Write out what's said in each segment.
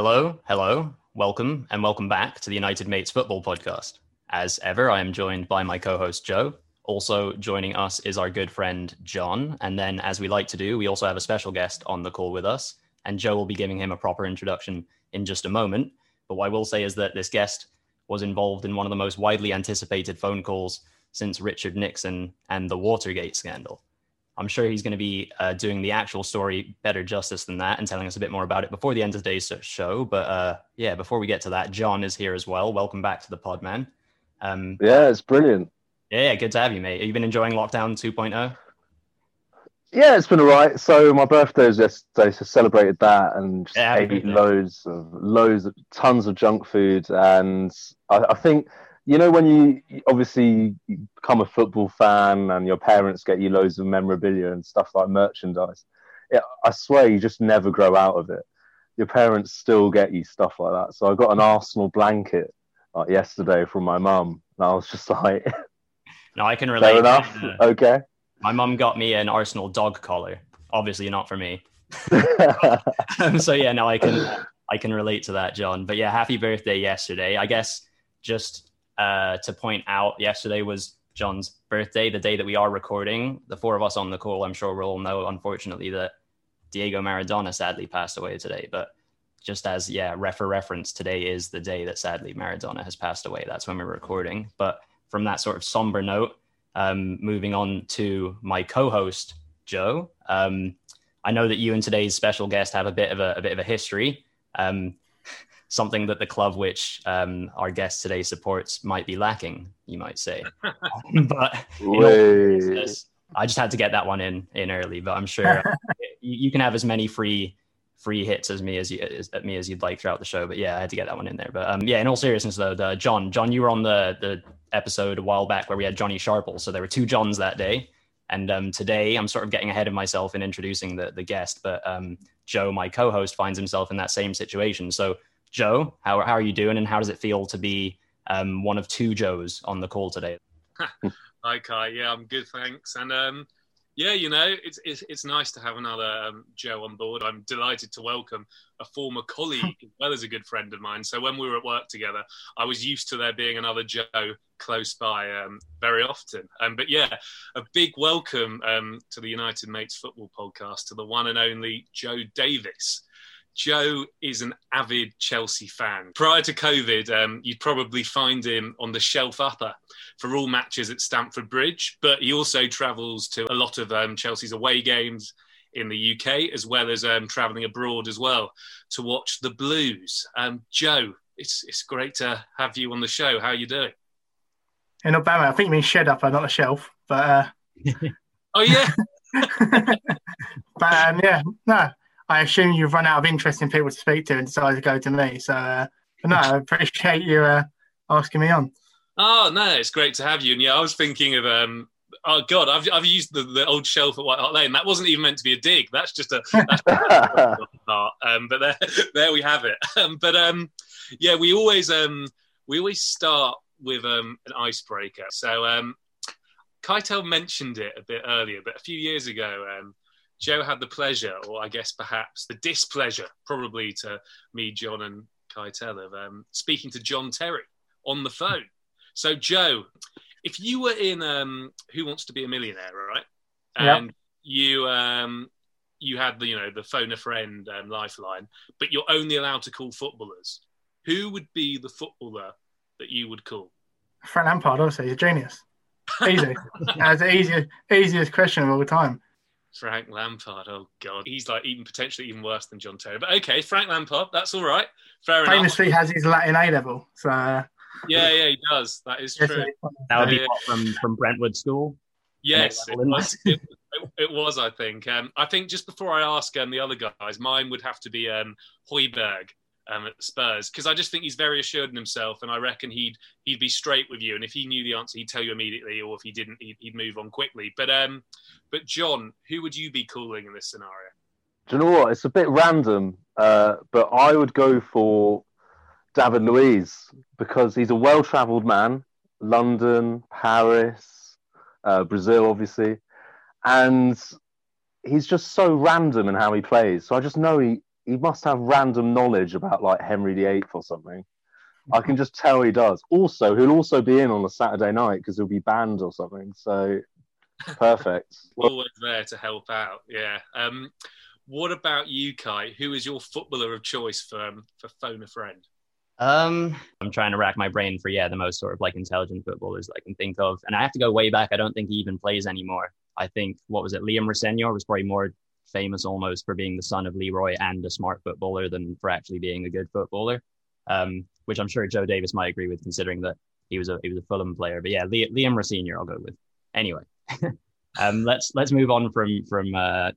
Hello, hello, welcome, and welcome back to the United Mates Football Podcast. As ever, I am joined by my co host Joe. Also joining us is our good friend John. And then, as we like to do, we also have a special guest on the call with us. And Joe will be giving him a proper introduction in just a moment. But what I will say is that this guest was involved in one of the most widely anticipated phone calls since Richard Nixon and the Watergate scandal. I'm sure he's going to be uh, doing the actual story better justice than that and telling us a bit more about it before the end of today's show. But uh, yeah, before we get to that, John is here as well. Welcome back to the pod, man. Um, yeah, it's brilliant. Yeah, good to have you, mate. Have you been enjoying lockdown 2.0? Yeah, it's been all right. So my birthday was yesterday, so celebrated that and just yeah, ate loads of loads of tons of junk food. And I, I think you know when you obviously become a football fan and your parents get you loads of memorabilia and stuff like merchandise it, i swear you just never grow out of it. Your parents still get you stuff like that. So i got an arsenal blanket like yesterday from my mum and i was just like no i can relate. fair enough uh, okay. My mum got me an arsenal dog collar. Obviously not for me. Um, so yeah now i can i can relate to that john. But yeah happy birthday yesterday. I guess just uh, to point out yesterday was John's birthday, the day that we are recording. The four of us on the call, I'm sure we'll all know, unfortunately, that Diego Maradona sadly passed away today. But just as, yeah, for reference, today is the day that sadly Maradona has passed away. That's when we're recording. But from that sort of somber note, um, moving on to my co-host Joe. Um, I know that you and today's special guest have a bit of a, a bit of a history. Um, something that the club which um, our guest today supports might be lacking, you might say. but I just had to get that one in in early. But I'm sure you, you, can have as many free free hits as me as you as, at me as you'd like throughout the show. But yeah, I had to get that one in there. But um, yeah, in all seriousness though, the, John, John, you were on the the episode a while back where we had Johnny Sharple. So there were two Johns that day. And um, today I'm sort of getting ahead of myself in introducing the, the guest, but um, Joe, my co-host, finds himself in that same situation. So Joe, how, how are you doing and how does it feel to be um, one of two Joes on the call today? Hi, Kai. Yeah, I'm good, thanks. And um, yeah, you know, it's, it's, it's nice to have another um, Joe on board. I'm delighted to welcome a former colleague as well as a good friend of mine. So when we were at work together, I was used to there being another Joe close by um, very often. Um, but yeah, a big welcome um, to the United Mates Football Podcast to the one and only Joe Davis. Joe is an avid Chelsea fan. Prior to COVID, um, you'd probably find him on the shelf upper for all matches at Stamford Bridge, but he also travels to a lot of um, Chelsea's away games in the UK, as well as um, travelling abroad as well to watch the Blues. Um, Joe, it's, it's great to have you on the show. How are you doing? Not bad, I think you mean shed upper, not a shelf, but. Uh... oh, yeah. but um, yeah, no, I assume you've run out of interesting people to speak to and decided to go to me. So, uh, no, I appreciate you uh, asking me on. Oh no, it's great to have you. And yeah, I was thinking of um, oh god, I've I've used the, the old shelf at White Hart Lane. That wasn't even meant to be a dig. That's just a. That's um, but there, there we have it. Um, but um, yeah, we always um, we always start with um, an icebreaker. So um, Keitel mentioned it a bit earlier, but a few years ago, um, Joe had the pleasure, or I guess perhaps the displeasure, probably to me, John, and Keitel, of um, speaking to John Terry on the phone. So, Joe, if you were in um, Who Wants to Be a Millionaire, right? And yep. you um, you had the you know the phone a friend um, lifeline, but you're only allowed to call footballers. Who would be the footballer that you would call? Frank Lampard, obviously, he's a genius. Easy. That's the easiest, easiest question of all time. Frank Lampard. Oh God, he's like even potentially even worse than John Terry. But okay, Frank Lampard. That's all right. Fair enough. Famously enough. has his Latin A level. So yeah, yeah, he does. That is true. That would be from from Brentwood School. Yes, it was, it, it was. I think. Um, I think just before I ask um, the other guys, mine would have to be um, Højbjerg um, at Spurs because I just think he's very assured in himself, and I reckon he'd he'd be straight with you. And if he knew the answer, he'd tell you immediately, or if he didn't, he'd, he'd move on quickly. But um, but John, who would you be calling in this scenario? Do you know what? It's a bit random, uh, but I would go for David Luiz because he's a well-travelled man. London, Paris, uh, Brazil, obviously, and he's just so random in how he plays. So I just know he he must have random knowledge about like Henry VIII or something. I can just tell he does. Also, he'll also be in on a Saturday night because he'll be banned or something. So perfect. Always there to help out. Yeah. Um, what about you, Kai? Who is your footballer of choice for um, for phone a friend? Um, I'm trying to rack my brain for yeah the most sort of like intelligent footballers that I can think of, and I have to go way back. I don't think he even plays anymore. I think what was it? Liam Rosenior was probably more famous almost for being the son of Leroy and a smart footballer than for actually being a good footballer. Um, which I'm sure Joe Davis might agree with, considering that he was a he was a Fulham player. But yeah, Liam Rosenior, I'll go with. Anyway, um, let's let's move on from from uh,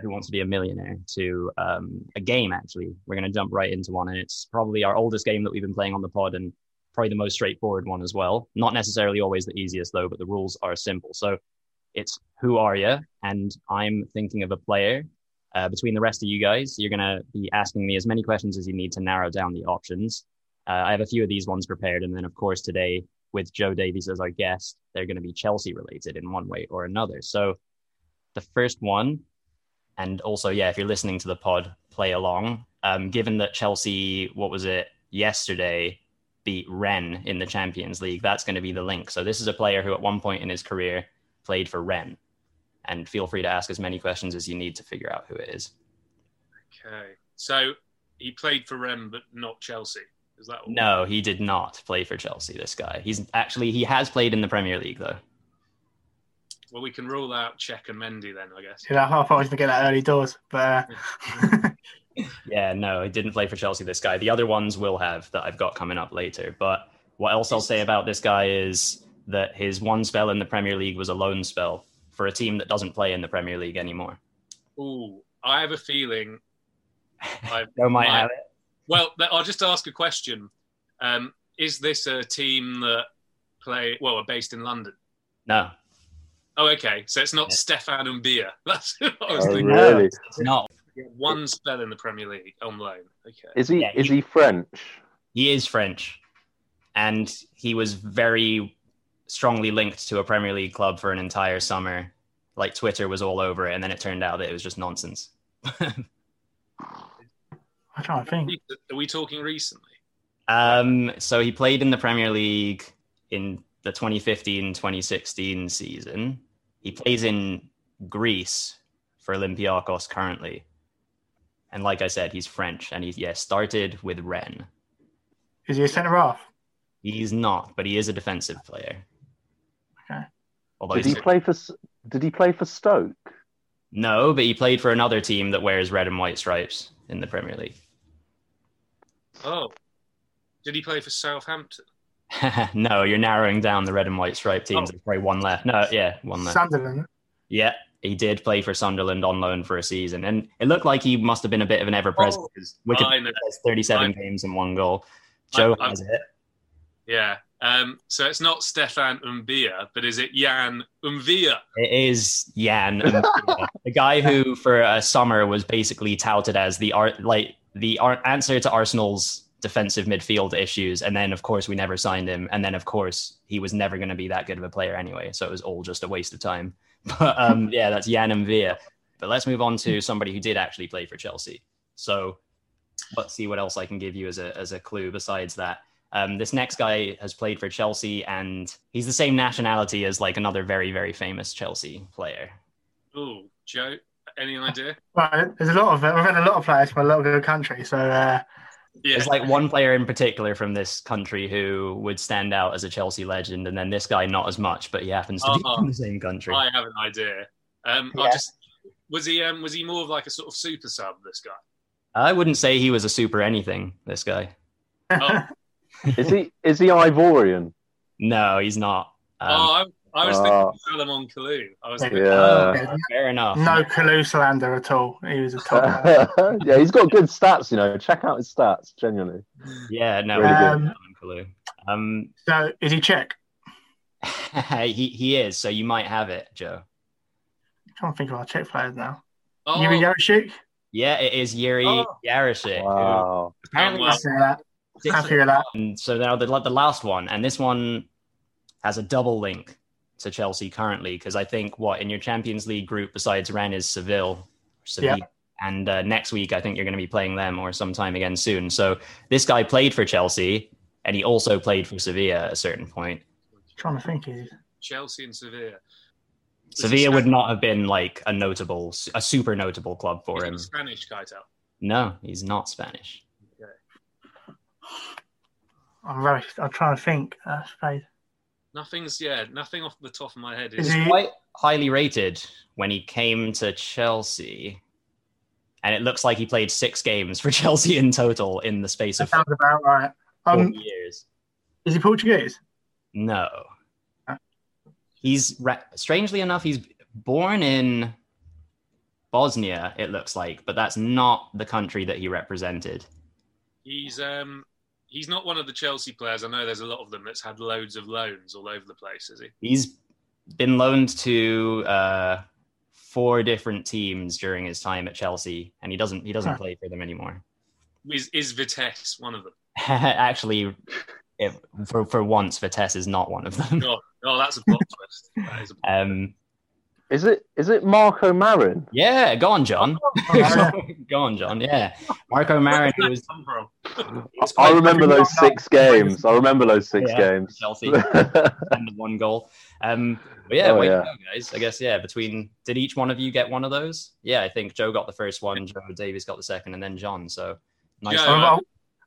Who Wants to Be a Millionaire to um, a game. Actually, we're going to jump right into one, and it's probably our oldest game that we've been playing on the pod, and probably the most straightforward one as well. Not necessarily always the easiest though, but the rules are simple. So it's who are you? And I'm thinking of a player. Uh, between the rest of you guys, you're going to be asking me as many questions as you need to narrow down the options. Uh, I have a few of these ones prepared, and then of course today with Joe Davies as our guest, they're going to be Chelsea related in one way or another. So the first one, and also yeah, if you're listening to the pod, play along. Um, given that Chelsea, what was it yesterday, beat Rennes in the Champions League, that's going to be the link. So this is a player who at one point in his career played for Rennes, and feel free to ask as many questions as you need to figure out who it is. Okay, so he played for Rennes, but not Chelsea. Is that what? no? He did not play for Chelsea. This guy. He's actually he has played in the Premier League though. Well, we can rule out Cech and Mendy then, I guess. Yeah, I thought I was going to get that early doors, but. Uh... yeah, no, he didn't play for Chelsea. This guy. The other ones will have that I've got coming up later. But what else I'll say about this guy is that his one spell in the Premier League was a loan spell for a team that doesn't play in the Premier League anymore. Ooh, I have a feeling. I might have it. Well, I'll just ask a question. Um, is this a team that play well are based in London? No. Oh, okay. So it's not yeah. Stéphane Mbia. That's what I was oh, thinking. Really? It's not. One spell in the Premier League on loan. Okay. Is he? Yeah, is he, he French? He is French, and he was very strongly linked to a Premier League club for an entire summer. Like Twitter was all over it, and then it turned out that it was just nonsense. I can't think. Are we talking recently? Um, so he played in the Premier League in the 2015-2016 season. He plays in Greece for Olympiacos currently. And like I said, he's French and he's yeah, started with Rennes. Is he a centre half? He's not, but he is a defensive player. Okay. Although did he play for did he play for Stoke? No, but he played for another team that wears red and white stripes in the Premier League. Oh, did he play for Southampton? no, you're narrowing down the red and white striped teams. Oh. There's probably one left. No, yeah, one left. Sunderland. Yeah, he did play for Sunderland on loan for a season, and it looked like he must have been a bit of an ever present oh, because oh, Wikipedia has 37 games and one goal. Joe I, has it. Yeah. Um, so it's not Stéphane Mbia, but is it Yann M'Vila? It is Yann, the guy who for a summer was basically touted as the art like the answer to Arsenal's defensive midfield issues. And then, of course, we never signed him. And then, of course, he was never going to be that good of a player anyway. So it was all just a waste of time. But um, yeah, that's Yann M'Vila. But let's move on to somebody who did actually play for Chelsea. So let's see what else I can give you as a, as a clue besides that. Um, this next guy has played for Chelsea and he's the same nationality as like another very, very famous Chelsea player. Oh, Joe, any idea? Well, there's a lot of we've had a lot of players from a lot of good countries. So uh, yeah. there's like one player in particular from this country who would stand out as a Chelsea legend, and then this guy not as much, but he happens to uh, be uh-huh. from the same country. I have an idea. Um, yeah. I just was he um, was he more of like a sort of super sub? This guy. I wouldn't say he was a super anything. This guy. Oh. is he is he Ivorian? No, he's not. Um, oh, I was thinking uh, Salomon Kalou. I was thinking, yeah. Oh, fair enough. No Kalou slander at all. He was a top. yeah, he's got good stats. You know, check out his stats. Genuinely. Yeah, no, really um, Kalou. Um, so is he Czech? he he is. So you might have it, Joe. I can't think of our Czech players now. Oh. Jiří Jarošík? Yeah, it is Jiří oh. Jarošík. Wow. Apparently, I hear that. I hear that. And so now the the last one, and this one has a double link to Chelsea currently because I think what in your Champions League group besides Rennes is Seville, Seville, yeah. and uh, next week I think you're going to be playing them or sometime again soon. So this guy played for Chelsea, and he also played for Sevilla at a certain point. I'm trying to think, is Chelsea and Sevilla. Sevilla would not have been like a notable, a super notable club for him. Spanish guy, tell. No, he's not Spanish. Okay. I'm very. I'm trying to think. Uh, Spade. Nothing's yeah, nothing off the top of my head. Is Is he- Quite highly rated when he came to Chelsea, and it looks like he played six games for Chelsea in total in the space That of sounds about right. four Um, years. is he Portuguese? No. Huh? He's ra- strangely enough, he's born in Bosnia, it looks like, but that's not the country that he represented. he's um he's not one of the Chelsea players. I know there's a lot of them that's had loads of loans all over the place, is he? He's been loaned to uh, four different teams during his time at Chelsea, and he doesn't he doesn't Huh. play for them anymore. Is is Vitesse one of them? Actually, if, for for once, Vitesse is not one of them. Oh, oh that's a plot twist. That is a Um, Is it is it Marko Marin? yeah, go on, John. Oh, go on, John. Yeah, Marko Marin Where did was. that come from? was I remember those not six games. I remember those six Yeah. games. Chelsea and one goal. Um, but yeah, Oh, way yeah. to go, guys. I guess yeah. Between did each one of you get one of those? Yeah, I think Joe got the first one, Joe Davies got the second, and then John. So nice. Joe, one.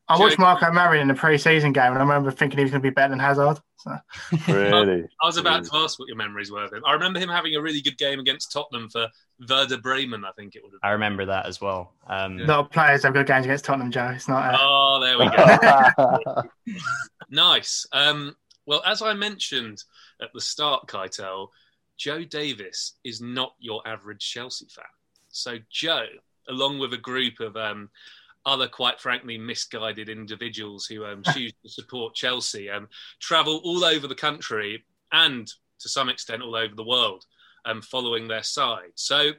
I, I watched Jake- Marko Marin in the pre-season game, and I remember thinking he was going to be better than Hazard. So. really? I was about to ask what your memories were of him. I remember him having a really good game against Tottenham for Werder Bremen, I think it would have I remember that as well. Um, A lot of players have good games against Tottenham, Joe. It's not. been. Uh, Oh, there we go. Nice. Um, well, as I mentioned at the start, Keitel, Joe Davis is not your average Chelsea fan. So, Joe, along with a group of um, other, quite frankly, misguided individuals who um, choose to support Chelsea, um, travel all over the country and to some extent all over the world, um, following their side. So,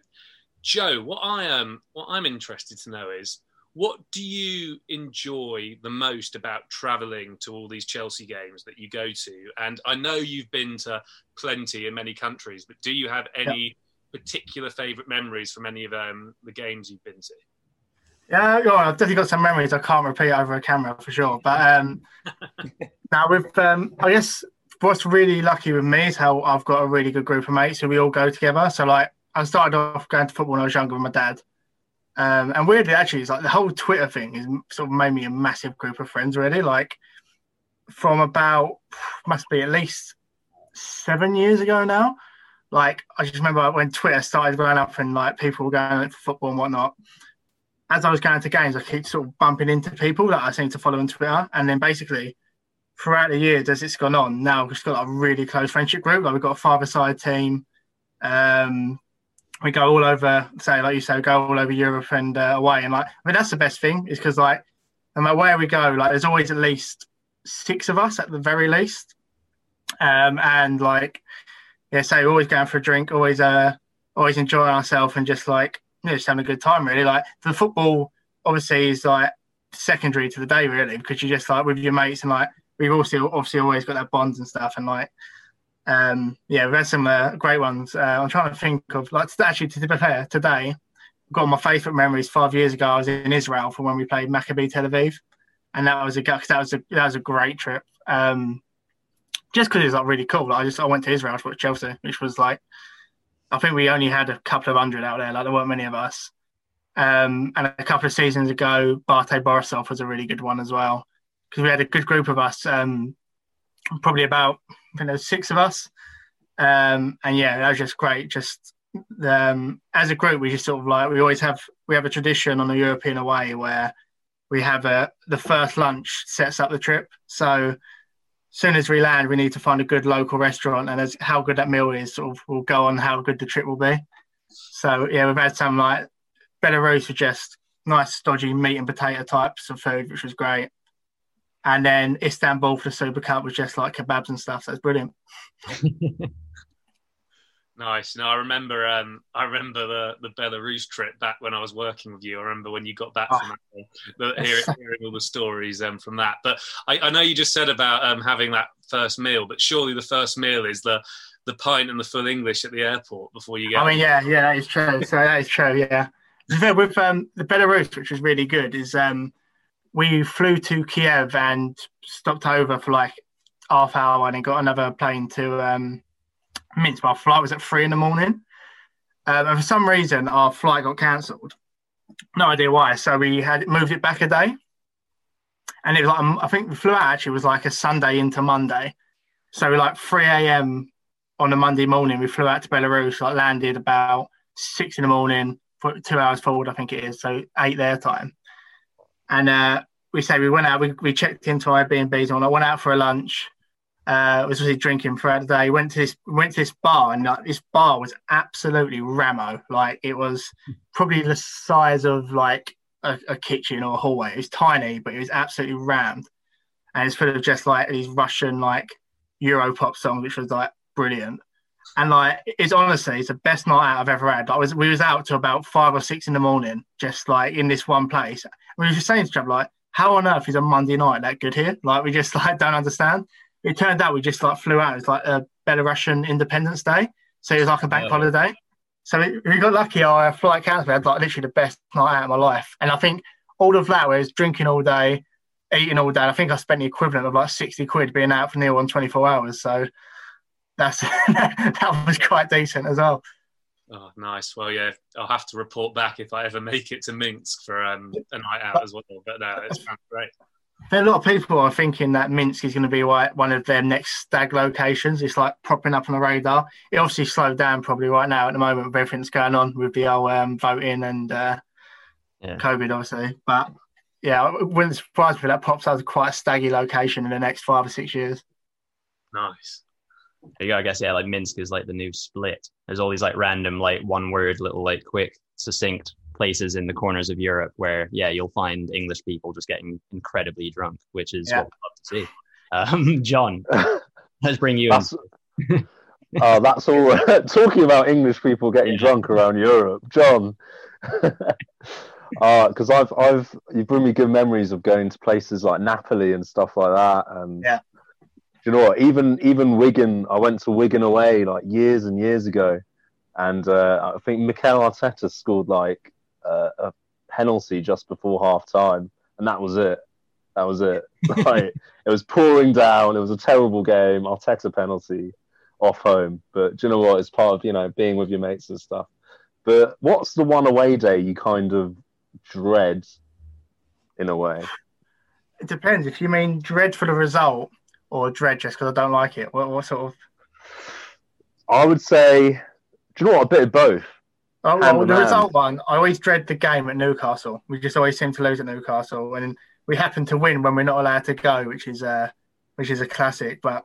Joe, what I am, what I'm interested to know is what do you enjoy the most about traveling to all these Chelsea games that you go to? And I know you've been to plenty in many countries, but do you have any particular favourite memories from any of um, the games you've been to? Yeah, I've definitely got some memories I can't repeat over a camera for sure. But um, now with, um, I guess what's really lucky with me is how I've got a really good group of mates who we all go together. So like, I started off going to football when I was younger with my dad. Um, and weirdly, actually, it's like the whole Twitter thing is sort of made me a massive group of friends. Really, like from about must be at least seven years ago now. Like I just remember when Twitter started going up and like people were going for football and whatnot as I was going to games, I keep sort of bumping into people that I seem to follow on Twitter. And then basically, throughout the years, as it's gone on, now we've got a really close friendship group. Like we've got a father side team. Um, we go all over, say, like you say, go all over Europe and uh, away. And like, I mean, that's the best thing is because, like, no matter where we go, like, there's always at least six of us at the very least. Um, and like, yeah, say, we're always going for a drink, always, uh, always enjoying ourselves and just like, yeah, just having a good time really. Like the football obviously is like secondary to the day really because you're just like with your mates and like we've also obviously always got that bonds and stuff and like um yeah we've had some uh, great ones. Uh, I'm trying to think of like actually to be fair today got my Facebook memories five years ago I was in Israel for when we played Maccabi Tel Aviv and that was a that was a that was a great trip. Um just because it was like really cool. Like, I just I went to Israel to watch Chelsea, which was like I think we only had a couple of hundred out there. Like there weren't many of us. Um, and a couple of seasons ago, BATE Borisov was a really good one as well because we had a good group of us. Um, probably about I think there was six of us. Um, and yeah, that was just great. Just um, as a group, we just sort of like we always have we have a tradition on the European away where we have a the first lunch sets up the trip. So soon as we land, we need to find a good local restaurant, and as how good that meal is, sort of will go on how good the trip will be. So yeah, we've had some like Belarus with just nice stodgy meat and potato types of food, which was great. And then Istanbul for the Super Cup was just like kebabs and stuff. So it's brilliant. Nice. No, I remember. Um, I remember the, the Belarus trip back when I was working with you. I remember when you got back Oh. from that, the, hearing, hearing all the stories um, from that. But I, I know you just said about um, having that first meal, but surely the first meal is the the pint and the full English at the airport before you get. I mean, yeah, yeah, that is true. So that is true. Yeah, with um, the Belarus, which was really good, is um, we flew to Kiev and stopped over for like half hour and then got another plane to um, Minsk. Our flight was at three in the morning. Um, and for some reason, our flight got cancelled. No idea why. So we had moved it back a day. And it was like, um, I think the flew out actually was like a Sunday into Monday. So like 3 a.m. on a Monday morning, we flew out to Belarus, like landed about six in the morning, for two hours forward, I think it is. So eight their time. And uh, we say we went out, we, we checked into our Airbnbs and I went out for a lunch uh, was really drinking throughout the day. Went to this went to this bar, and like, this bar was absolutely ramo. Like it was probably the size of like a, a kitchen or a hallway. It was tiny, but it was absolutely rammed, and it's full of just like these Russian like Euro pop songs, which was like brilliant. And like it's honestly it's the best night out I've ever had. I was we was out to about five or six in the morning, just like in this one place. We were just saying to each other like, how on earth is a Monday night that good here? Like we just like don't understand it turned out we just like flew out. It's like a Belarusian Independence Day, so it was like a bank holiday. So we, got lucky. Our flight cancelled. had like literally the best night out of my life, and I think all of that was drinking all day, eating all day. I think I spent the equivalent of like sixty quid being out for Neil on twenty four hours. So that's that was quite decent as well. Oh, nice. Well, yeah, I'll have to report back if I ever make it to Minsk for um, a night out as well. But no, it sounds great a lot of people are thinking that Minsk is going to be like one of their next stag locations. It's like propping up on the radar. It obviously slowed down probably right now at the moment with everything that's going on with the old um, voting and uh, yeah. COVID, obviously. But yeah, it wouldn't surprise me if that pops up as quite a staggy location in the next five or six years. Nice. There you go. I guess yeah, like Minsk is like the new split. There's all these like random, like one word, little like quick, succinct places in the corners of Europe where, yeah, you'll find English people just getting incredibly drunk, which is yeah. what we love to see. Um, John, let's bring you that's, in. uh, that's all. talking about English people getting yeah. drunk around Europe, John. because uh, I've I've you bring me good memories of going to places like Napoli and stuff like that. And yeah. you know what? Even even Wigan, I went to Wigan away like years and years ago, and uh, I think Mikel Arteta scored like uh, a penalty just before half time, and that was it. That was it. like it was pouring down. It was a terrible game. Arteta penalty off home. But do you know what? It's part of you know being with your mates and stuff. But what's the one away day you kind of dread in a way? It depends. If you mean dread for the result or dread just because I don't like it, what, what sort of? I would say, do you know what? A bit of both. Oh, well, the result one, I always dread the game at Newcastle. We just always seem to lose at Newcastle, and we happen to win when we're not allowed to go, which is uh, which is a classic. But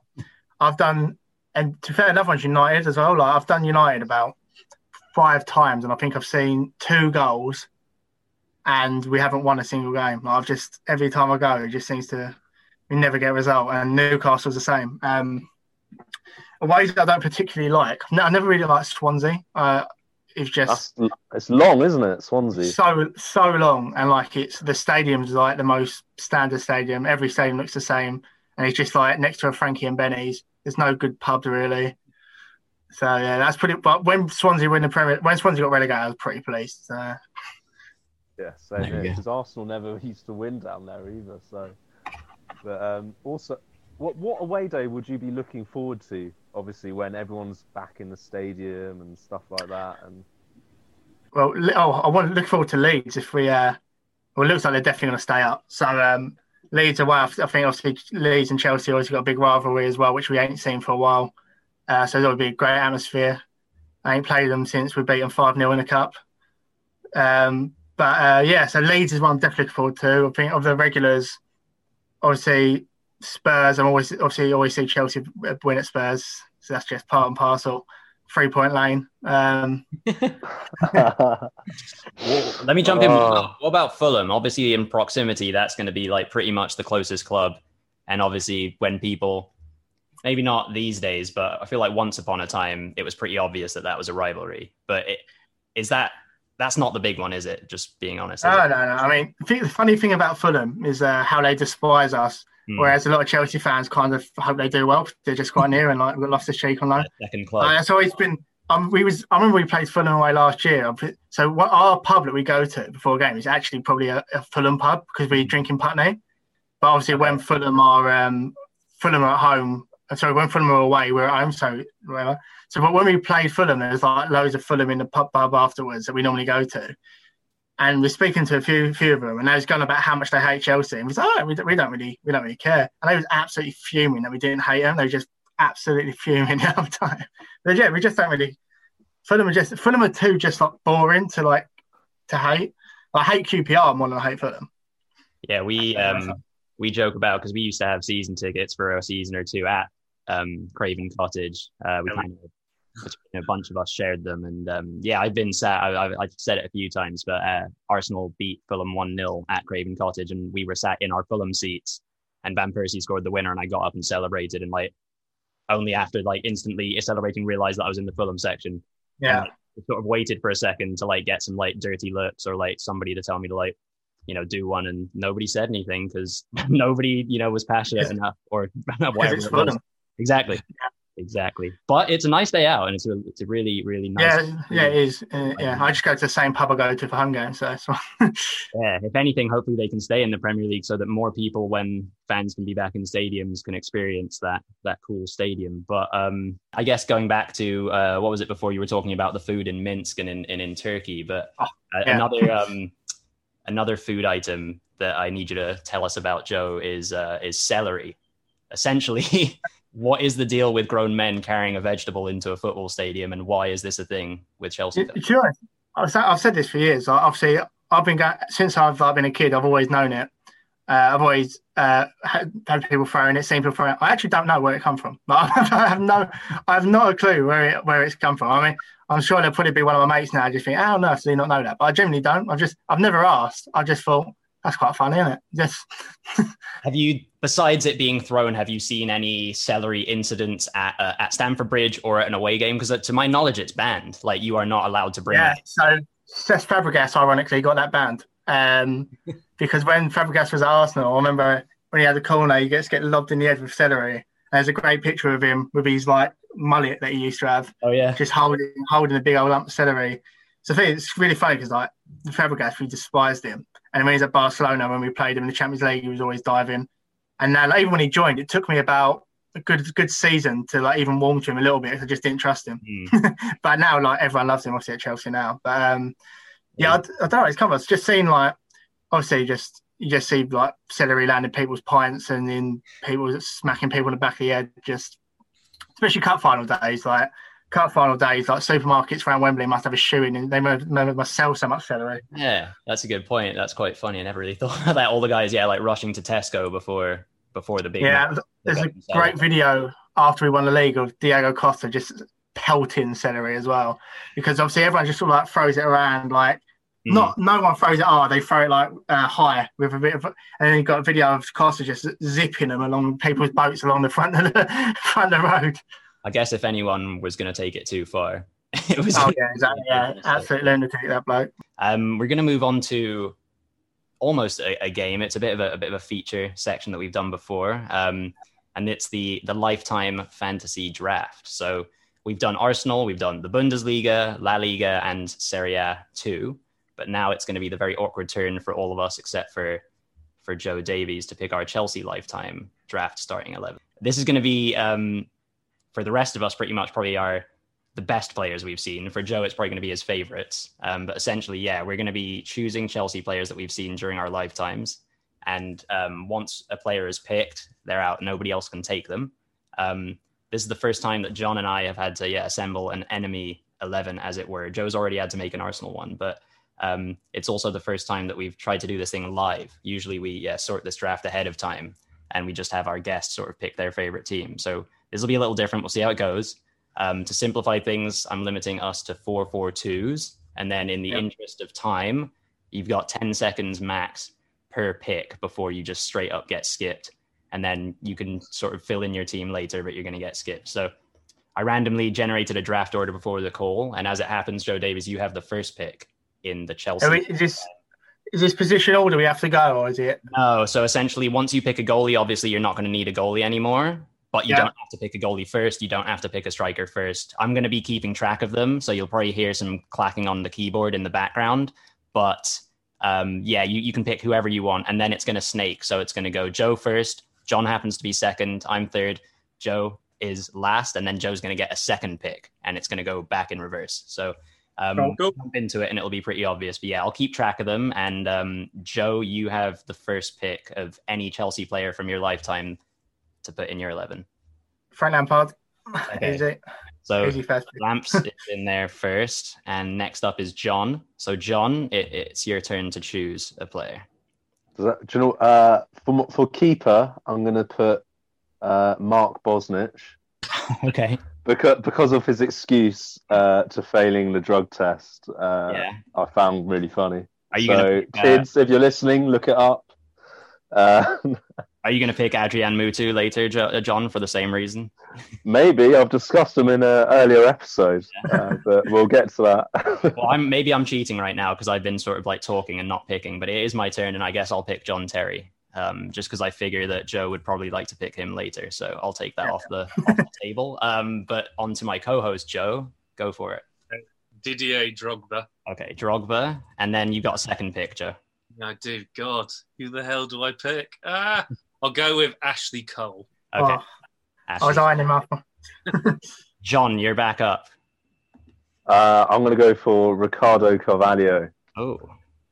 I've done, and to fair, another one's United as well. Like I've done United about five times, and I think I've seen two goals, and we haven't won a single game. Like I've just every time I go, it just seems to we never get a result, and Newcastle's the same. Um, ways I don't particularly like. No, I never really liked Swansea. Uh, is just That's, it's long, isn't it, Swansea? So so long, and like it's the stadium's like the most standard stadium. Every stadium looks the same, and it's just like next to a Frankie and Benny's. There's no good pubs really. So yeah, that's pretty. But when Swansea win the Premier, when Swansea got relegated, I was pretty pleased. So. Yeah, same here. Because Arsenal never used to win down there either. So, but um, also, what what away day would you be looking forward to? Obviously, when everyone's back in the stadium and stuff like that, and well, oh, I want to look forward to Leeds if we. Uh, well, it looks like they're definitely going to stay up. So um, Leeds away, I think obviously Leeds and Chelsea always got a big rivalry as well, which we ain't seen for a while. Uh, so that would be a great atmosphere. I ain't played them since we beat them five 0 in the cup. Um, but uh, yeah, so Leeds is one I'm definitely looking forward to. I think of the regulars, obviously Spurs. I'm always obviously always see Chelsea win at Spurs, so that's just part and parcel. Three point lane. Um, well, let me jump in. Uh, what about Fulham? Obviously, in proximity, that's going to be like pretty much the closest club. And obviously, when people, maybe not these days, but I feel like once upon a time, it was pretty obvious that that was a rivalry. But it, is that that's not the big one, is it? Just being honest. No, no, no. I mean, the funny thing about Fulham is uh, how they despise us. Mm. Whereas a lot of Chelsea fans kind of hope they do well. They're just quite near and like we've lost the cheek on that. Second club. Uh, it's always been um, we was I remember we played Fulham away last year. So what our pub that we go to before a game is actually probably a, a Fulham pub because we drink in Putney. But obviously, when Fulham are um, Fulham are at home, uh, sorry, when Fulham are away, we're at home. So whatever. So, but when we played Fulham, there's like loads of Fulham in the pub, pub afterwards that we normally go to. And we're speaking to a few few of them, and they was going about how much they hate Chelsea. And we was oh, we, we don't really we don't really care. And they was absolutely fuming that we didn't hate them. They were just absolutely fuming the whole time. But yeah, we just don't really. Fulham are just Fulham are too just like boring to like to hate. I hate QPR more than I hate Fulham. Yeah, we um we joke about because we used to have season tickets for a season or two at um Craven Cottage. Uh, we kind of a bunch of us shared them. And um, yeah, I've been sat, I, have said it a few times, but uh, Arsenal beat Fulham 1 0 at Craven Cottage, and we were sat in our Fulham seats. And Van Persie scored the winner, and I got up and celebrated. And like, only after like instantly celebrating, realized that I was in the Fulham section. Yeah. And, like, sort of waited for a second to like get some like dirty looks or like somebody to tell me to like you know do one and nobody said anything because nobody you know was passionate enough or whatever exactly yeah exactly. But it's a nice day out, and it's a it's a really really nice. Yeah, yeah, it is. Uh, yeah, I just go to the same pub I go to for home games. So, so. yeah, if anything, hopefully they can stay in the Premier League so that more people, when fans can be back in stadiums, can experience that that cool stadium. But um, I guess going back to uh, what was it before you were talking about the food in Minsk and in and in Turkey, but oh, yeah. another um, another food item that I need you to tell us about, Joe, is uh, is celery. Essentially, what is the deal with grown men carrying a vegetable into a football stadium, and why is this a thing with Chelsea? Sure, I've, said this for years. Obviously, I've been since I've, I've been a kid. I've always known it. Uh, I've always uh, had, had, people throwing it, seen people throwing it. I actually don't know where it come from. I have no, I have not a clue where it where it's come from. I mean, I'm sure there'll probably be one of my mates now. I just think, oh no, do not know that. But I generally don't. I've just, I've never asked. I just thought that's quite funny, isn't it? Yes. have you, besides it being thrown, have you seen any celery incidents at uh, at Stamford Bridge or at an away game? Because uh, to my knowledge, it's banned. Like you are not allowed to bring. Yeah. It. So Cesc Fabregas, ironically, got that banned. Um, because when Fabregas was at Arsenal, I remember when he had a corner, he gets get lobbed in the head with celery. There's a great picture of him with his like mullet that he used to have. Oh yeah. Just holding holding a big old lump of celery. So I think it's really funny because like Fabregas, we despised him. And when he's at Barcelona, when we played him in the Champions League, he was always diving. And now, like, even when he joined, it took me about a good good season to like even warm to him a little bit. Because I just didn't trust him. Mm. but now, like everyone loves him, obviously at Chelsea now. But um, yeah, I, I, don't know. It's come. It's just seen like obviously just you just see like celery landing people's pints and then people smacking people in the back of the head. Just especially cup final days, like cup final days, like supermarkets around Wembley must have a shoe in, and they must sell so much celery. Yeah, that's a good point. That's quite funny. I never really thought about all the guys, yeah, like rushing to Tesco before before the big. Yeah, there's a great video after we won the league of Diego Costa just pelting celery as well, because obviously everyone just sort of like throws it around like. Mm. Not no one throws it hard. They throw it like uh, high with a bit of, and then you got a video of Costa just zipping them along people's boats along the front of the front of the road. I guess if anyone was going to take it too far, it was. Oh yeah, exactly. Yeah, absolute lunatic that bloke. Um, we're going to move on to almost a, a, game. It's a bit of a, a, bit of a feature section that we've done before, um, and it's the the lifetime fantasy draft. So we've done Arsenal, we've done the Bundesliga, La Liga, and Serie A two. But now it's going to be the very awkward turn for all of us, except for for Joe Davies, to pick our Chelsea lifetime draft starting eleven. This is going to be um, for the rest of us, pretty much probably are the best players we've seen. For Joe, it's probably going to be his favorites. Um, but essentially, yeah, we're going to be choosing Chelsea players that we've seen during our lifetimes. And um, once a player is picked, they're out. Nobody else can take them. Um, this is the first time that John and I have had to yeah, assemble an enemy 11, as it were. Joe's already had to make an Arsenal one, but um, it's also the first time that we've tried to do this thing live. Usually we yeah, sort this draft ahead of time and we just have our guests sort of pick their favorite team. So this will be a little different. We'll see how it goes. Um, to simplify things, I'm limiting us to four four twos, and then in the yep. interest of time, you've got 10 seconds max per pick before you just straight up get skipped, and then you can sort of fill in your team later, but you're going to get skipped. So I randomly generated a draft order before the call, and as it happens, Joe Davies, you have the first pick in the Chelsea. We, is this is this position order we have to go, or is it? No. So essentially, once you pick a goalie, obviously you're not going to need a goalie anymore. But you yeah. don't have to pick a goalie first. You don't have to pick a striker first. I'm going to be keeping track of them, so you'll probably hear some clacking on the keyboard in the background. But um, yeah, you, you can pick whoever you want, and then it's going to snake. So it's going to go Joe first. John happens to be second. I'm third. Joe is last, and then Joe's going to get a second pick, and it's going to go back in reverse. So um, cool. jump into it, and it'll be pretty obvious. But yeah, I'll keep track of them. And um, Joe, you have the first pick of any Chelsea player from your lifetime to put in your eleven. Frank Lampard. Okay. Easy. So Easy Lamps is in there first, and next up is John. So John, it, it's your turn to choose a player. That, do you know? Uh, for for keeper, I'm going to put uh, Mark Bosnich. okay. Because because of his excuse uh, to failing the drug test, uh, yeah. I found really funny. Are you so, gonna, uh, kids, if you're listening, look it up. Uh, Are you going to pick Adrian Mutu later, uh, John, for the same reason? Maybe I've discussed them in an earlier episode, yeah. uh, but we'll get to that. well, I'm maybe I'm cheating right now because I've been sort of like talking and not picking, but it is my turn, and I guess I'll pick John Terry, um, just because I figure that Joe would probably like to pick him later, so I'll take that yeah. off, the, off the table. Um, but on to my co-host Joe, go for it. Didier Drogba. Okay, Drogba, and then you got a second picture. Joe. I do. God, who the hell do I pick? Ah, I'll go with Ashley Cole. Okay. Oh, I was eyeing him up. John, you're back up. Uh, I'm going to go for Ricardo Carvalho. Oh.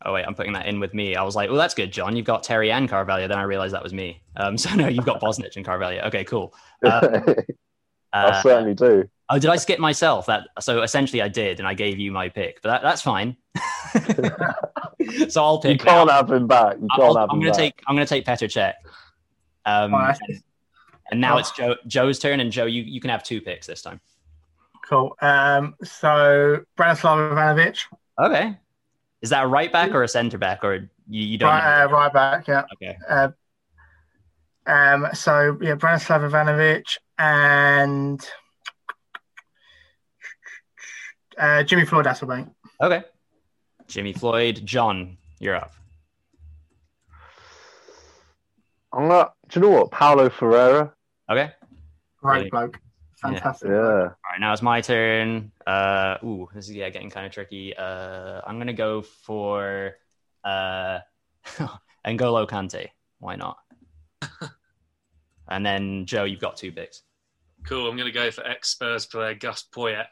Oh wait, I'm putting that in with me. I was like, "Well, that's good, John. You've got Terry and Carvalho." Then I realized that was me. Um, so no, you've got Bosnich and Carvalho. Okay, cool. Uh, I uh, certainly do. Oh, did I skip myself? That so essentially I did, and I gave you my pick, but that, that's fine. so I'll pick. You can't now. have him back. You can't i have I'm gonna back. take. I'm gonna take Petr Cech. Um, oh, and, and, now oh. it's Joe, Joe's turn, and Joe, you, you can have two picks this time. Cool. Um, so Branislav Ivanovic. Okay. Is that a right back or a centre back, or you, you don't? Right, uh, right back. Yeah. Okay. Uh, um, so yeah, Branislav Ivanovic and uh, Jimmy Floyd Hasselbaink. Okay. Jimmy Floyd. John, you're up. I'm not. Do you know what? Paulo Ferreira. Okay. Great bloke. Fantastic. Yeah. yeah. All right, now it's my turn. Uh, ooh, this is yeah getting kind of tricky. Uh, I'm gonna go for uh, N'Golo Kante. Why not? and then Joe, you've got two picks. Cool. I'm gonna go for ex Spurs player Gus Poyet.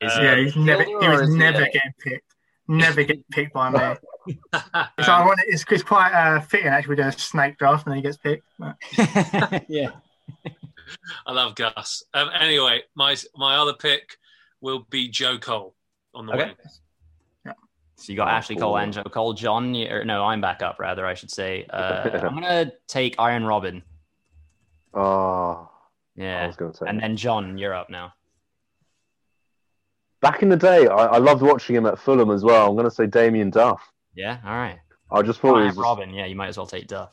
Is uh, yeah, he's never, he was never getting picked. Never getting picked by me. so I want it's, it's quite uh, fitting actually doing a snake draft and then he gets picked. yeah. I love Gus. Um, anyway, my my other pick will be Joe Cole on the okay. wing. Yeah. So you got Ashley Cole and Joe Cole. John, or no, I'm back up rather. I should say. Uh, I'm gonna take Arjen Robben. Oh. Yeah. I was gonna say. And then John, you're up now back in the day, I, I loved watching him at Fulham as well. I'm going to say Damien Duff. Yeah, all right. I just thought he was Robben. Yeah, you might as well take Duff.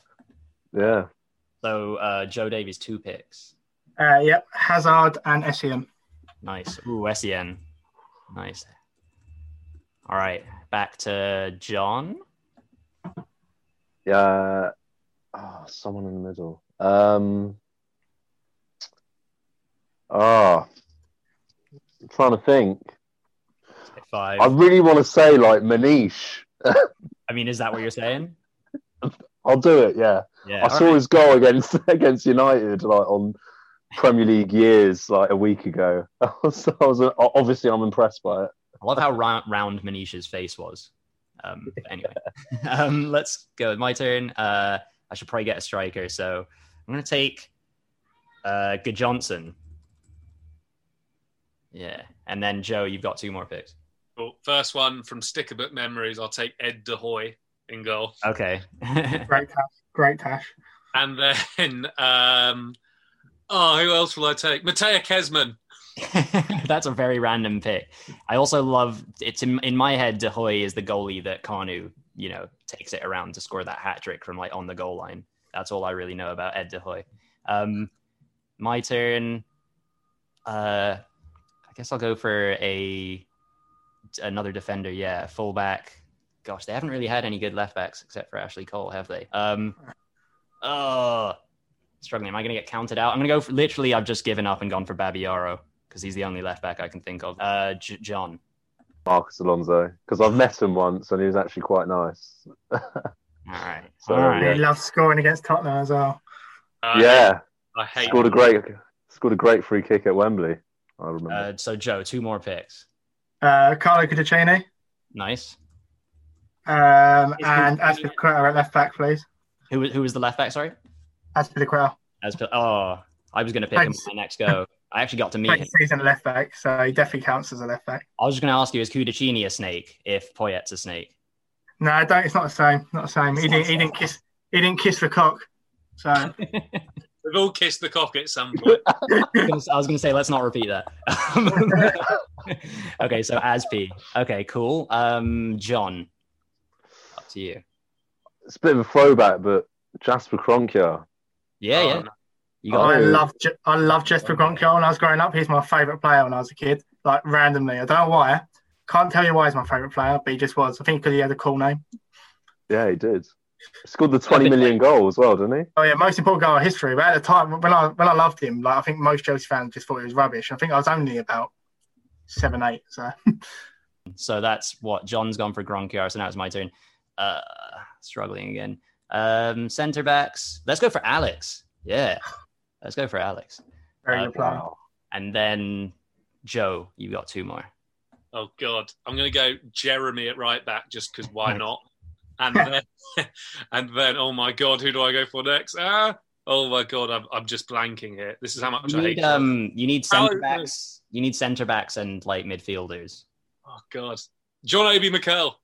Yeah. So uh, Joe Davies, two picks. Uh, yep, Hazard and Essien. Nice. Ooh, Sen. Nice. All right, back to John. Yeah. Oh, someone in the middle. Um. Oh, I'm trying to think. Five. I really want to say like Manish. I mean, is that what you're saying? I'll do it. Yeah. Yeah. I saw right. his goal against against United like on Premier League years like a week ago. so I was obviously I'm impressed by it. I love how round, round Manish's face was. Um, anyway, um, let's go. My turn. Uh, I should probably get a striker, so I'm going to take uh, Gudjohnsen. Yeah, and then Joe, you've got two more picks. Cool. First one from Stickerbook Memories. I'll take Ed De Goey in goal. Okay. great cash. Great cash. And then, um, oh, who else will I take? Mateja Kežman. That's a very random pick. I also love it's in, in my head. De Goey is the goalie that Kanu, you know, takes it around to score that hat trick from like on the goal line. That's all I really know about Ed De Goey. Um, my turn. Uh, I guess I'll go for a another defender. Yeah, fullback. Gosh, they haven't really had any good left backs except for Ashley Cole, have they? Um, oh, struggling. Am I going to get counted out? I'm going to go for literally. I've just given up and gone for Babayaro because he's the only left back I can think of. Uh, J- John. Marcos Alonso, because I've met him once and he was actually quite nice. All right. So, All right. He loves scoring against Tottenham as well. Uh, yeah, I hate. scored a great scored a great free kick at Wembley. I remember. Uh, so Joe, two more picks. Uh, Carlo Cudicini Nice. um, and Cudicini- Azpilicueta at left back, please. Who was who was the left back? Sorry. Azpilicueta. As oh, I was going to pick him Thanks. on my next go. I actually got to meet him. Great season left back, so he definitely counts as a left back. I was just going to ask you: Is Cudicini a snake? If Poyet's a snake? No, I don't. It's not the same. Not the same. He didn't. He didn't kiss. He didn't kiss the cock. So We've all kissed the cock at some point. I was going to say, let's not repeat that. okay, so as P. Okay, cool. Um, John, up to you. it's a bit of a throwback, but Jasper Gronkjar. Yeah, Oh, yeah. You got I love. Je- I love Jesper Gronk when I was growing up. He's my favourite player when I was a kid. Like randomly, I don't know why. Can't tell you why he's my favourite player, but he just was. I think because he had a cool name. Yeah, he did. Scored the 20 million goal as well, didn't he? Oh yeah, most important goal in history. But at the time when I when I loved him, like I think most Chelsea fans just thought he was rubbish. I think I was only about seven, eight. So So that's what John's gone for Gronkjar. So now it's my turn. Uh, struggling again. Um, center backs. Let's go for Alex. Yeah, let's go for Alex. very Uh, good. And then Joe, you got two more. Oh God, I'm going to go Jeremy at right back just because why not? And then, and then, oh my God, who do I go for next? Ah, oh my God, I'm, I'm just blanking here. This is how much You I hate. need Chelsea. um, you need center backs. You need center backs and like midfielders. Oh God, John Obi Mikel.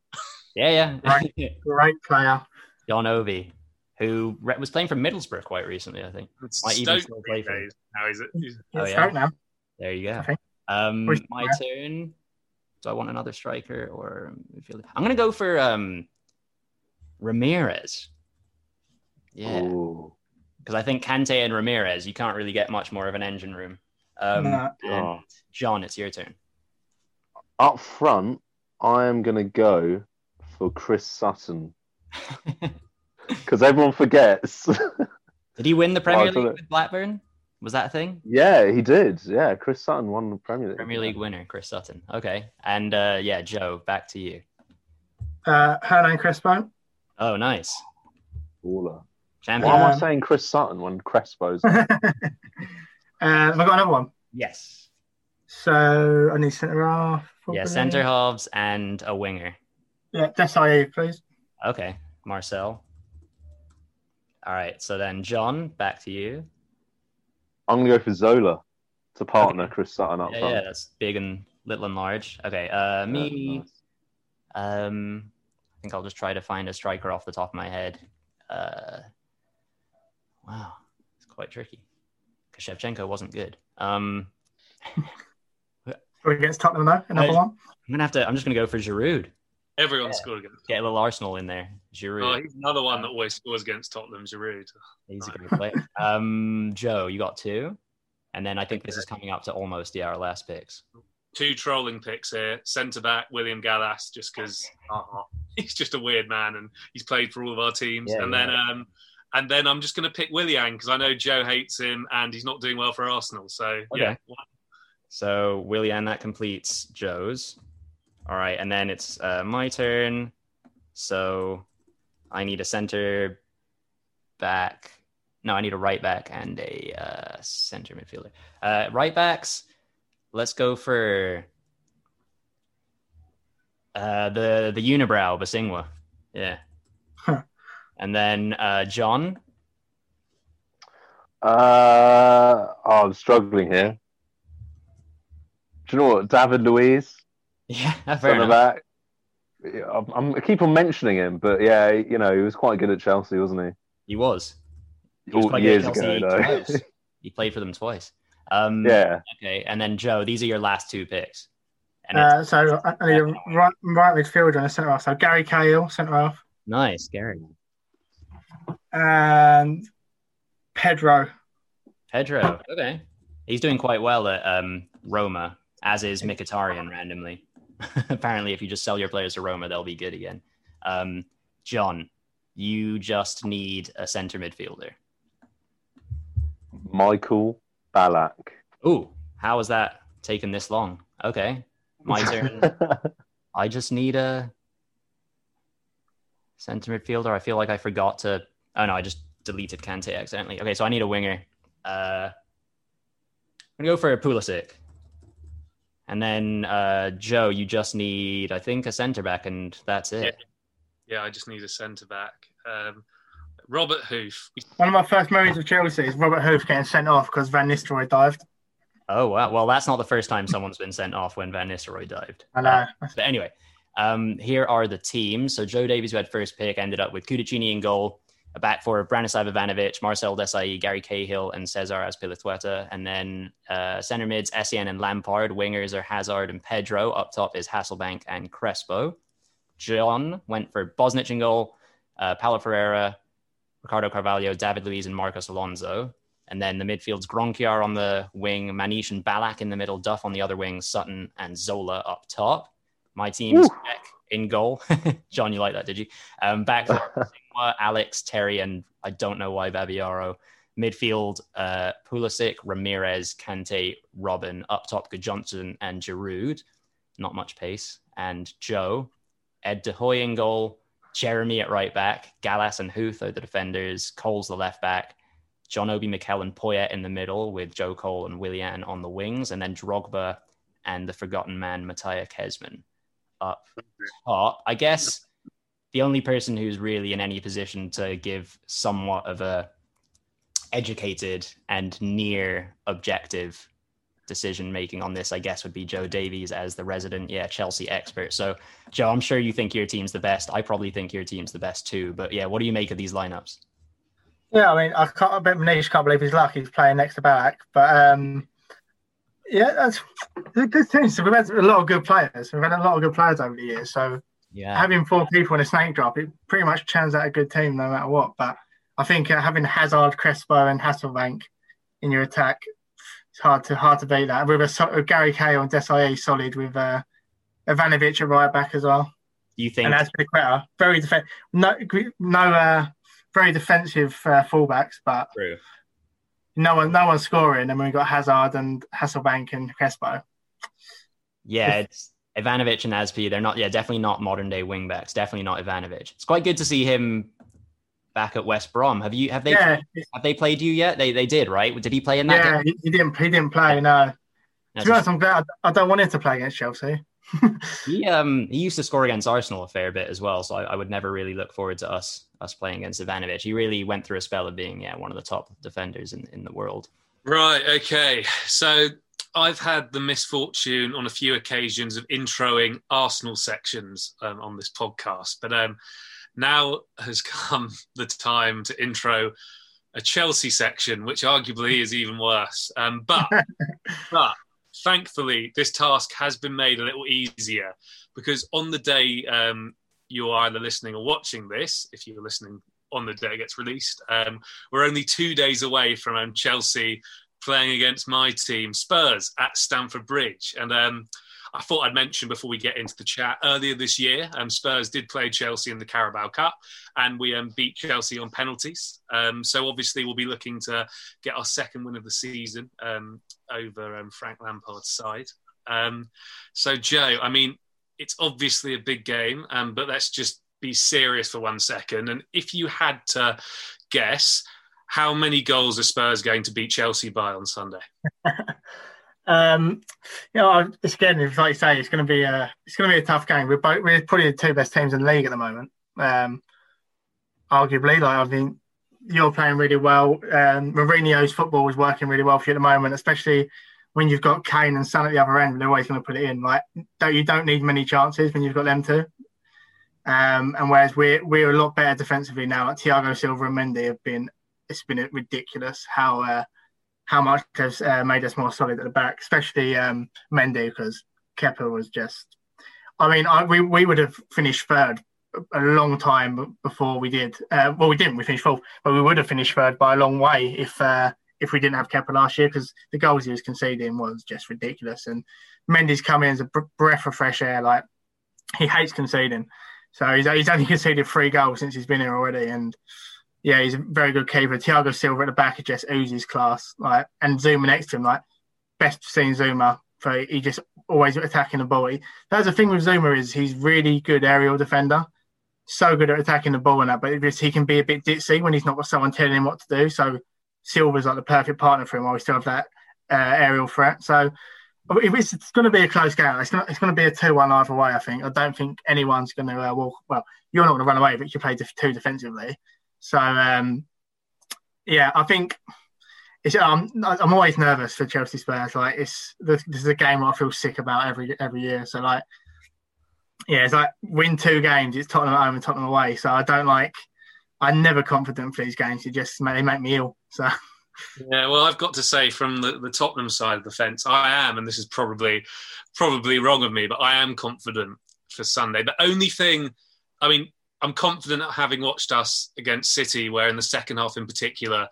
Yeah, yeah. Great player. John Obi, who re- was playing for Middlesbrough quite recently, I think. Might even Stoke still play for these days. Now he's, he's Oh, yeah. out now. There you go. Okay. Um, my turn. Do I want another striker or midfielder? I'm gonna go for um, Ramires. Yeah, because I think Kante and Ramires, you can't really get much more of an engine room. Um, No. and Oh. John, it's your turn. Up front, I am going to go for Chris Sutton because everyone forgets. Did he win the Premier Oh, League with Blackburn? Was that a thing? yeah, he did. Yeah, Chris Sutton won the Premier League. Premier League winner, Chris Sutton. Okay, and uh, yeah, Joe, back to you. Uh, Hernan Crespo. Oh, nice. Baller. Champion. Why am I Um, saying Chris Sutton when Crespo's? uh, I've got another one. Yes. So I need centre half. Yeah, centre halves and a winger. Yeah, Desailly, please. Okay, Marcel. All right, so then John, back to you. I'm going to go for Zola to partner Okay. Chris Sutton up Yeah, front. yeah, that's big and little and large. Okay, uh, me. nice. Um, I think I'll just try to find a striker off the top of my head. Uh, wow, it's quite tricky because Shevchenko wasn't good. Um, Or against Tottenham, though. Another Hey. one. I'm gonna have to. I'm just gonna go for Giroud. Everyone Yeah. scored against. Get a little Arsenal in there. Giroud. Oh, he's another one that always scores against Tottenham, Giroud. He's a great player. Um, Joe, you got two, and then I think this is coming up to almost yeah our last picks. Two trolling picks here. Centre back William Gallas, just because he's just a weird man and he's played for all of our teams. Yeah, and then um, and then I'm just going to pick Willian because I know Joe hates him and he's not doing well for Arsenal. So yeah, So Willian, that completes Joe's. All right, and then it's uh, my turn. So I need a center back. No, I need a right back and a uh, center midfielder. Uh, right backs. Let's go for uh, the the unibrow Bosingwa. Yeah. Huh. And then uh, John. Uh, oh, I'm struggling here. Do you know what? David Luiz, Yeah, fair centre enough. back. I'm, I'm- I keep on mentioning him, but yeah, you know, he was quite good at Chelsea, wasn't he? He was. He was All quite years good at ago, Chelsea though. twice. He played for them twice. Um, yeah. Okay, and then Joe, these are your last two picks. And Uh, so I I need a right, right midfielder and a centre half. So Gary Cahill, centre half, nice, Gary. and Pedro. Pedro. Okay, he's doing quite well at um, Roma, as is Mkhitaryan randomly. Apparently, if you just sell your players to Roma, they'll be good again. Um, John, you just need a center midfielder. Michael Ballack. Ooh, how has that taken this long? Okay, my turn. I just need a center midfielder. I feel like I forgot to. Oh no, I just deleted Kante accidentally. Okay, so I need a winger. Uh, I'm gonna go for a Pulisic. And then uh, Joe, you just need, I think, a centre back, and that's it. Yeah, yeah I just need a centre back. Um, Robert Huth. One of my first memories of Chelsea is Robert Huth getting sent off because Van Nistelrooy dived. Oh wow! Well, that's not the first time someone's been sent off when Van Nistelrooy dived. I know. Uh, but anyway, um, here are the teams. So Joe Davies, who had first pick, ended up with Cudicini in goal, a back for Branislav Ivanovic, Marcel Desailly, Gary Cahill, and Cesar Azpilicueta. And then uh, center mids, Essien and Lampard. Wingers are Hazard and Pedro. Up top is Hasselbaink and Crespo. John went for Bosnich in goal, uh, Paulo Ferreira, Ricardo Carvalho, David Luiz, and Marcos Alonso. And then the midfield's Gronkjar on the wing, Manish and Ballack in the middle, Duff on the other wing, Sutton and Zola up top. My team's back in goal. John, you like that, did you? Um, back Alex, Terry, and I don't know why Babayaro. Midfield, uh, Pulisic, Ramires, Kante, Robben. Up top, Johnson and Giroud. Not much pace. And Joe, Ed de Goey in goal, Jeremy at right back, Gallas and Huth are the defenders, Cole's the left back, John Obi Mikel and Poyet in the middle with Joe Cole and Willian on the wings, and then Drogba and the forgotten man Mateja Kežman up top. I guess the only person who's really in any position to give somewhat of a educated and near objective decision making on this, I guess, would be Joe Davies as the resident, yeah, Chelsea expert. So, Joe, I'm sure you think your team's the best. I probably think your team's the best too. But yeah, what do you make of these lineups? Yeah, I mean, I can't. I bet Manish can't believe he's lucky he's playing next to back, but um, yeah, that's a good thing. So we've had a lot of good players. We've had a lot of good players over the years. So yeah, having four people in a snake drop, it pretty much turns out a good team no matter what. But I think uh, having Hazard, Crespo, and Hasselbaink in your attack it's hard to hard to beat that. With a, a Gary Cahill and Desailly solid with uh, Ivanovic at right back as well. Do you think? And better. Very defensive. No, no, uh, very defensive uh, fullbacks, but True. no one, no one's scoring. And we've got Hazard and Hasselbaink and Crespo. Yeah, it's Ivanovic and Aspi. They're not. Yeah, definitely not modern day wingbacks. Definitely not Ivanovic. It's quite good to see him back at West Brom. Have you have they yeah. have they played you yet? They they did, right? Did he play in that? Yeah, game? He, didn't. He didn't play. No. to be honest, I'm glad. I don't want him to play against Chelsea. he um he used to score against Arsenal a fair bit as well, so I, I, would never really look forward to us us playing against Ivanovic. He really went through a spell of being yeah one of the top defenders in, in the world. Right. Okay. So I've had the misfortune on a few occasions of introing Arsenal sections um, on this podcast, but um, now has come the time to intro a Chelsea section, which arguably is even worse. Um, but but thankfully, this task has been made a little easier because on the day um, you are either listening or watching this, if you're listening on the day it gets released, um, we're only two days away from um, Chelsea playing against my team, Spurs, at Stamford Bridge, and um, I thought I'd mention before we get into the chat earlier this year, um, Spurs did play Chelsea in the Carabao Cup and we um, beat Chelsea on penalties. Um, so obviously, we'll be looking to get our second win of the season um, over um, Frank Lampard's side. Um, so, Joe, I mean, it's obviously a big game, but let's just be serious for one second. And if you had to guess, how many goals are Spurs going to beat Chelsea by on Sunday? Um, you know, it's again, it's like you say, it's going to be a it's going to be a tough game. We're both we're probably the two best teams in the league at the moment. Um, arguably, like I think you're playing really well. Um, Mourinho's football is working really well for you at the moment, especially when you've got Kane and Son at the other end. They're always going to put it in. Like, don't you don't need many chances when you've got them too. Um, and whereas we're we're a lot better defensively now. Like Thiago Silva and Mendy have been. It's been ridiculous how. Uh, how much has uh, made us more solid at the back, especially um, Mendy, because Kepa was just. I mean, I, we we would have finished third a long time before we did. Uh, well, we didn't. We finished fourth, but we would have finished third by a long way if uh, if we didn't have Kepa last year, because the goals he was conceding was just ridiculous. And Mendy's come in as a breath of fresh air. Like he hates conceding, so he's he's only conceded three goals since he's been here already, and yeah, he's a very good keeper. Thiago Silva at the back just oozes class. Like and Zouma next to him, like best seen Zouma. For he just always attacking the ball. That's the thing with Zouma is he's really good aerial defender, so good at attacking the ball and that. But just, he can be a bit ditzy when he's not got someone telling him what to do. So Silva's like the perfect partner for him while we still have that uh, aerial threat. So if it's, it's going to be a close game, it's going to, it's to be a 2 1 either way, I think. I don't think anyone's going to uh, walk. Well, you're not going to run away, but you play two defensively. So, um, yeah, I think it's, um, I'm always nervous for Chelsea Spurs. Like, it's this, this is a game I feel sick about every every year. So, like, yeah, it's like win two games, it's Tottenham at home and Tottenham away. So, I don't like, I'm never confident for these games. It just they make me ill. So, yeah, well, I've got to say, from the, the Tottenham side of the fence, I am, and this is probably probably wrong of me, but I am confident for Sunday. The only thing, I mean, I'm confident having watched us against City, where in the second half in particular,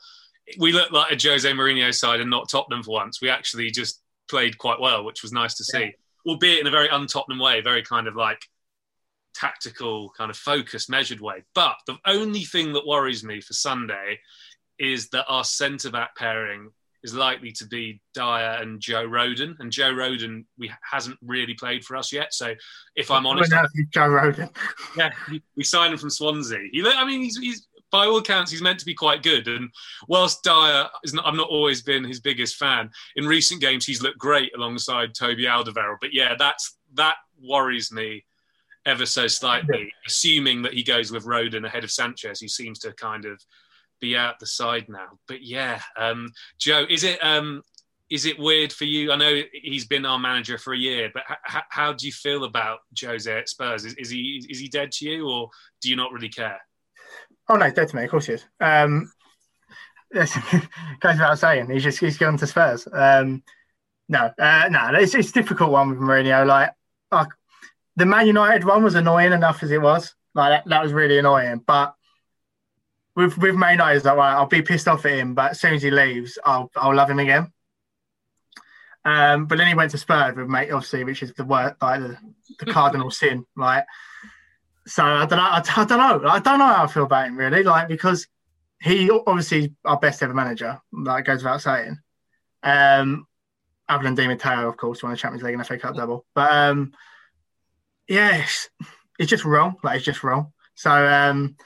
we looked like a Jose Mourinho side and not Tottenham for once. We actually just played quite well, which was nice to see, yeah. albeit in a very un-Tottenham way, very kind of like tactical, kind of focused, measured way. But the only thing that worries me for Sunday is that our centre back pairing is likely to be Dier and Joe Rodon, and Joe Rodon we hasn't really played for us yet. So if I'm honest, Joe Rodon, yeah, we signed him from Swansea. He, I mean, he's, he's by all accounts he's meant to be quite good. And whilst Dier, is not, I've not always been his biggest fan. In recent games, he's looked great alongside Toby Alderweireld. But yeah, that's that worries me ever so slightly, assuming that he goes with Rodon ahead of Sanchez, who seems to kind of be out the side now. But yeah, um, Joe, is it um, is it weird for you? I know he's been our manager for a year, but h- how do you feel about Jose at Spurs? Is, is, he is he dead to you, or do you not really care? Oh no, dead to me. Of course he is. Um, goes without saying, he's just he's gone to Spurs. Um, no, uh, no, it's it's a difficult one with Mourinho. Like, like the Man United one was annoying enough as it was. Like that, that was really annoying, but with with it's like right, I'll be pissed off at him, but as soon as he leaves, I'll I'll love him again. Um, but then he went to Spurs with mate, obviously, which is the word like the, the cardinal sin, right? So I don't know. I, I, don't know. I don't know how I feel about him really, like because he obviously our best ever manager. That goes without saying. Um, other than Di Matteo, of course, won the Champions League and FA Cup double. But um, yeah, it's, it's just wrong. Like it's just wrong. So um,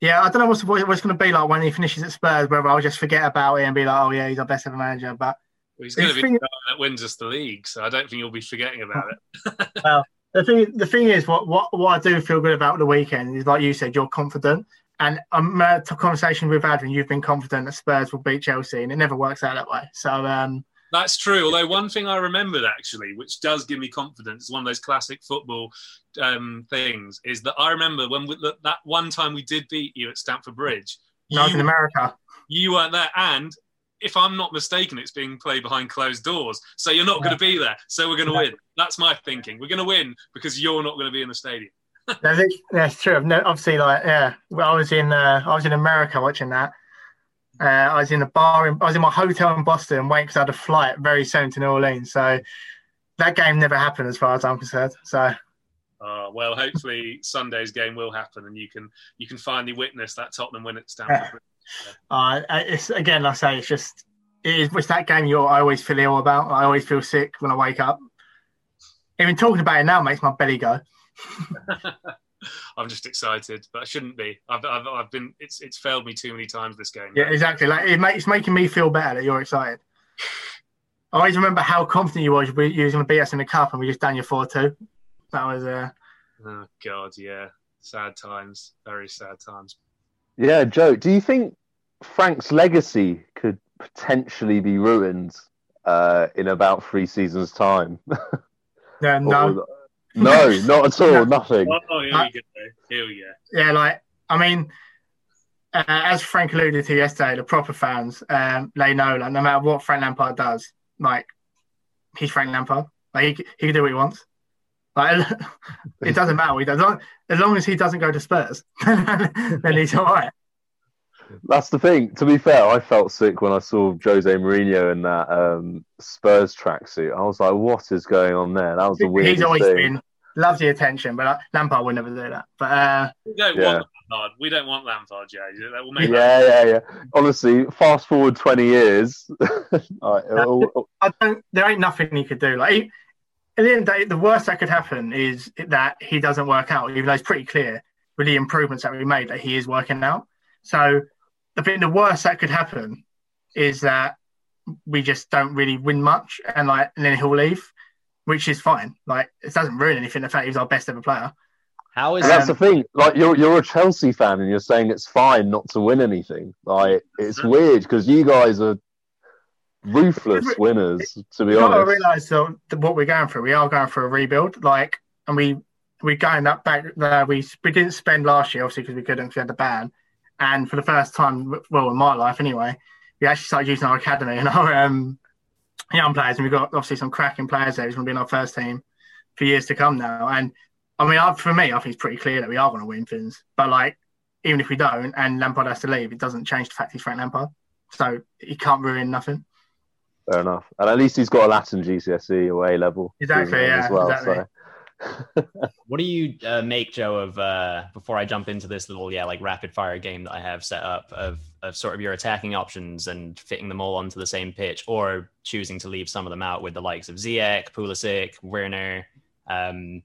yeah, I don't know what's what it's going to be like when he finishes at Spurs. Whether I'll just forget about it and be like, oh yeah, he's our best ever manager. But well, he's going to be the that wins us the league, so I don't think you'll be forgetting about it. well, the thing the thing is, what what what I do feel good about the weekend is, like you said, you're confident. And I'm um, to conversation with Adrian, you've been confident that Spurs will beat Chelsea, and it never works out that way. So um, that's true. Although one thing I remembered actually, which does give me confidence, one of those classic football um, things, is that I remember when we, that one time we did beat you at Stamford Bridge. No, in America. You weren't there, and if I'm not mistaken, it's being played behind closed doors. So you're not yeah. going to be there. So we're going to yeah. win. That's my thinking. We're going to win because you're not going to be in the stadium. that's, that's true. No, obviously, like yeah, well, I was in uh, I was in America watching that, uh, I was in a bar. In, I was in my hotel in Boston waiting because I had a flight very soon to New Orleans. So that game never happened, as far as I'm concerned. So. Uh, well, hopefully Sunday's game will happen, and you can you can finally witness that Tottenham win at Stamford. Uh, it's again, like I say, it's just it is, it's that game you're I always feel ill about. I always feel sick when I wake up. Even talking about it now makes my belly go. I'm just excited, but I shouldn't be. I've, I've, I've been. It's it's failed me too many times this game. Yeah, exactly. Like it makes it's making me feel better that you're excited. I always remember how confident you was you were going to beat us in the cup, and we just done you four two. That was uh. Oh God, yeah, sad times, very sad times. Yeah, Joe, do you think Frank's legacy could potentially be ruined uh, in about three seasons' time? Yeah, no. No, not at all. Nothing. Oh, here we go. Here we go. Yeah, like I mean, uh, as Frank alluded to yesterday, the proper fans, um, they know like no matter what Frank Lampard does, like he's Frank Lampard. Like he, he can do what he wants. Like it doesn't matter what he does. As long as he doesn't go to Spurs, then he's all right. That's the thing. To be fair, I felt sick when I saw Jose Mourinho in that um, Spurs tracksuit. I was like, "What is going on there?" That was the weirdest He's always thing. been loves the attention, but uh, Lampard would never do that. But uh, we don't yeah. want Lampard. We don't want Lampard, Jay. That will make yeah, yeah, yeah. Honestly, fast forward twenty years. right, I don't. There ain't nothing he could do. Like he, at the end of the day, the worst that could happen is that he doesn't work out, even though it's pretty clear with the improvements that we made that he is working out. So I think the worst that could happen is that we just don't really win much, and like, and then he'll leave, which is fine. Like, it doesn't ruin anything. The fact he's our best ever player. How is that? that's the thing? Like, you're you're a Chelsea fan, and you're saying it's fine not to win anything. Like, it's weird because you guys are ruthless winners. To be honest, I realise that what we're going through, we are going for a rebuild. Like, and we we going up back there. We we didn't spend last year, obviously, because we couldn't because we had the ban. And for the first time, well, in my life anyway, we actually started using our academy and our um, young players, and we've got obviously some cracking players there who's going to be in our first team for years to come now. And I mean, I, for me, I think it's pretty clear that we are going to win things. But like, even if we don't, and Lampard has to leave, it doesn't change the fact he's Frank Lampard. So he can't ruin nothing. Fair enough. And at least he's got a Latin GCSE or A level. Exactly. Yeah. As well, exactly. So what do you uh, make, Joe, of uh, before I jump into this little yeah like rapid fire game that I have set up of of sort of your attacking options and fitting them all onto the same pitch, or choosing to leave some of them out with the likes of Ziyech, Pulisic, Werner, um,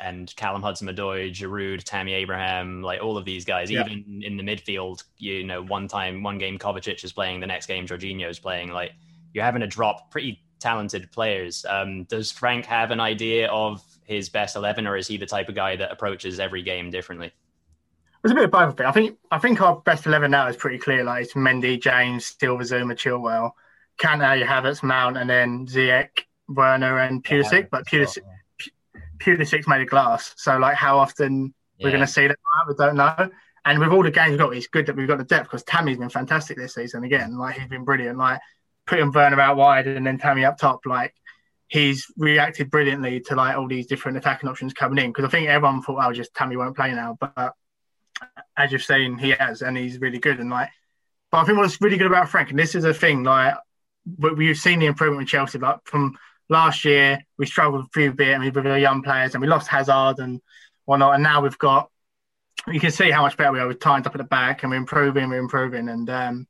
and Callum Hudson-Odoi, Giroud, Tammy Abraham, like all of these guys. Yeah. Even in the midfield, you know, one time, one game Kovacic is playing, the next game Jorginho is playing. Like you're having to drop pretty talented players. Um, does Frank have an idea of his best eleven, or is he the type of guy that approaches every game differently? There's a bit of both. I think I think our best eleven now is pretty clear. Like it's Mendy, James, Silva, Zouma, Chilwell, Kante, Havertz, Mount, and then Ziyech, Werner, and Pulisic. Yeah, but Pulisic, Pulisic's made of glass. So like, how often yeah. we're going to see that? We don't know. And with all the games we've got, it's good that we've got the depth because Tammy's been fantastic this season. Again, like he's been brilliant. Like putting Werner out wide and then Tammy up top, like he's reacted brilliantly to like all these different attacking options coming in because I think everyone thought, oh, just Tammy won't play now, but as you've seen, he has, and he's really good. And like, but I think what's really good about Frank, and this is a thing, like we've seen the improvement with Chelsea. Like from last year, we struggled a few bit, and with our young players, and we lost Hazard and whatnot, and now we've got. You can see how much better we are. We're tightened up at the back, and we're improving. We're improving, and um,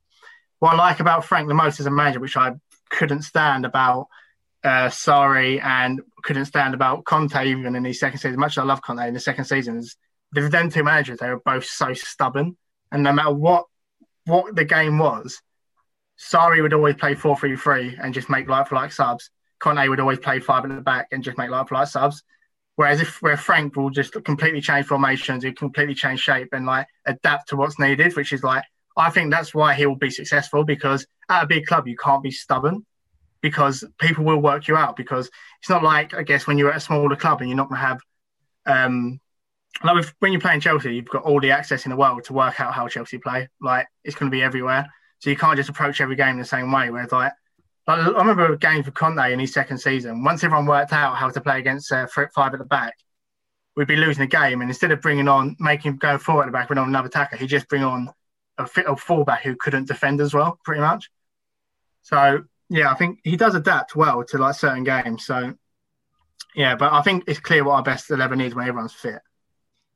what I like about Frank the most as a manager, which I couldn't stand about uh, Sarri and couldn't stand about Conte even in his second season. Much as I love Conte in the second season, the then two managers they were both so stubborn, and no matter what what the game was, Sarri would always play four three three and just make like for like subs. Conte would always play five in the back and just make like for like subs. Whereas if where Frank will just completely change formations, he completely change shape and like adapt to what's needed, which is like I think that's why he will be successful because at a big club you can't be stubborn because people will work you out because it's not like I guess when you're at a smaller club and you're not going to have um like when you're playing Chelsea you've got all the access in the world to work out how Chelsea play. Like it's going to be everywhere. So you can't just approach every game the same way whereas like, I remember a game for Conte in his second season. Once everyone worked out how to play against uh, five at the back we'd be losing the game. And instead of bringing on making go forward at the back bring on another attacker he'd just bring on a, a fullback who couldn't defend as well pretty much. So yeah, I think he does adapt well to like certain games. So yeah, but I think it's clear what our best eleven is when everyone's fit.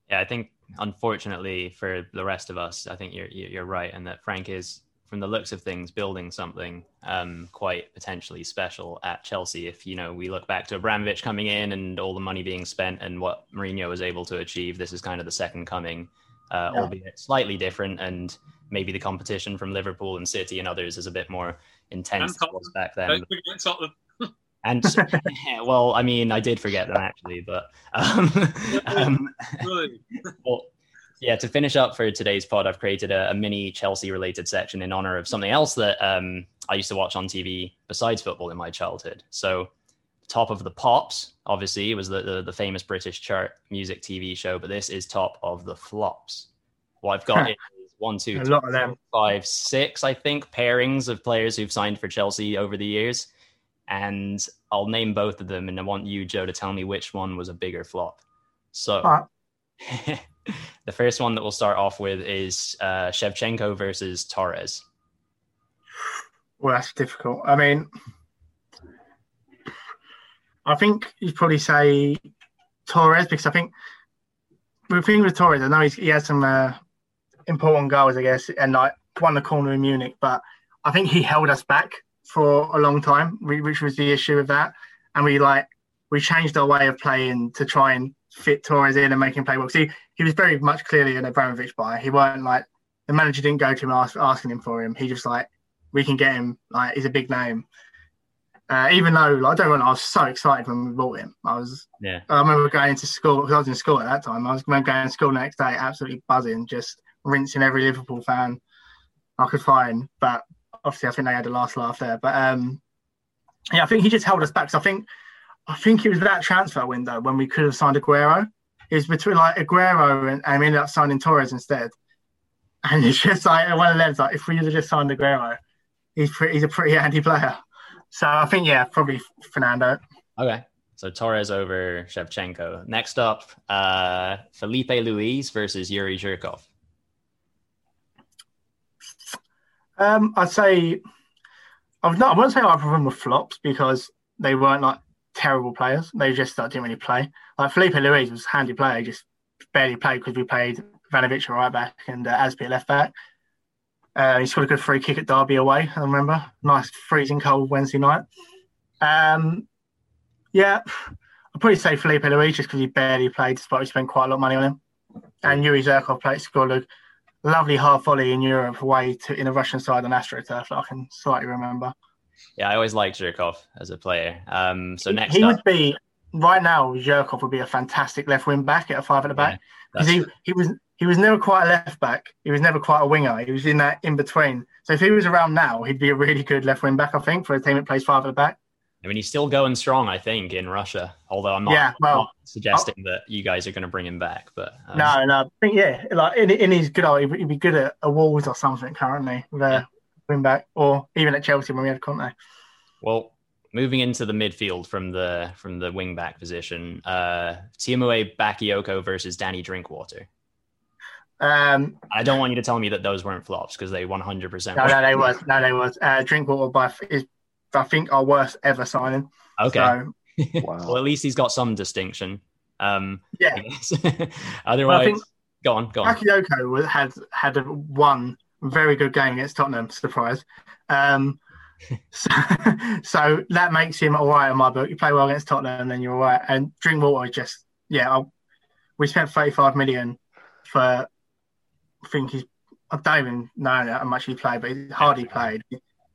Yeah, I think unfortunately for the rest of us, I think you're you're right, and that Frank is, from the looks of things, building something um, quite potentially special at Chelsea. If you know we look back to Abramovich coming in and all the money being spent and what Mourinho was able to achieve, this is kind of the second coming, uh, yeah. albeit slightly different, and maybe the competition from Liverpool and City and others is a bit more intense than was back then. and well, I mean, I did forget them actually, but um, um, well, yeah. To finish up for today's pod, I've created a, a mini Chelsea-related section in honor of something else that um, I used to watch on TV besides football in my childhood. So, top of the pops, obviously, was the, the, the famous British chart music TV show, but this is top of the flops. What I've got one, two, a three, lot of them. five, six, I think, pairings of players who've signed for Chelsea over the years. And I'll name both of them, and I want you, Joe, to tell me which one was a bigger flop. So, right. the first one that we'll start off with is uh, Shevchenko versus Torres. Well, that's difficult. I mean, I think you'd probably say Torres because I think the thing with Torres, I know he's, he has some uh, important goals, I guess, and like won the corner in Munich, but I think he held us back for a long time, which was the issue with that. And we like we changed our way of playing to try and fit Torres in and make him play well. See, he, he was very much clearly an Abramovich buy. He weren't like the manager didn't go to him ask, asking him for him. He just like we can get him. Like he's a big name. Uh, even though like, I don't know, I was so excited when we bought him. I was. Yeah. I remember going into school because I was in school at that time. I was going to school the next day, absolutely buzzing, just rinsing every Liverpool fan I could find. But obviously, I think they had the last laugh there. But um, yeah, I think he just held us back. So I think I think it was that transfer window when we could have signed Aguero. It was between like Aguero and, and we ended up signing Torres instead. And it's just like one of them. Like if we had just signed Aguero, he's pretty, he's a pretty handy player. So I think yeah, probably Fernando. Okay. So Torres over Shevchenko. Next up, uh, Filipe Luis versus Yuri Zhirkov. Um, I'd say I've not. I wouldn't say either of them were flops because they weren't like terrible players. They just uh, didn't really play. Like Filipe Luis was a handy player, he just barely played because we played Ivanovic at right back and uh, left back. Uh, he scored a good free kick at Derby away. I remember, nice freezing cold Wednesday night. Um, yeah, I'd probably say Filipe Luis just because he barely played, despite we spent quite a lot of money on him. And Yuri Zhirkov played scored a lovely half volley in Europe away to in a Russian side on AstroTurf that I can slightly remember. Yeah, I always liked Zhirkov as a player. Um, so next he up, would be right now. Zhirkov would be a fantastic left wing back at a five at the back because yeah, he, he was he was never quite a left back. He was never quite a winger. He was in that in between. So if he was around now, he'd be a really good left wing back. I think for a team that plays five at the back. I mean, he's still going strong, I think, in Russia. Although I'm not, Yeah, well, not suggesting that you guys are going to bring him back, but um, No, no, I think yeah, like in, in his good, old- he'd be good at a Wolves or something currently with a wing back, or even at Chelsea when we had Conte. Well, moving into the midfield from the from the wing back position, uh, Tiemoué Bakayoko versus Danny Drinkwater. Um, I don't want you to tell me that those weren't flops because they 100 percent. no, no, they was, no, they was. Uh, Drinkwater by is I think our worst ever signing. Okay. So, Wow. well, at least he's got some distinction. Um, yeah, I. Otherwise, think- go on, go on. Bakayoko was- had had a one very good game against Tottenham. Surprise. Um, so, so that makes him all right in my book. You play well against Tottenham, and then you're all right. And Drinkwater just yeah, I'll, we spent 35 million for. I think he's. I don't even know how much he played, but he hardly played.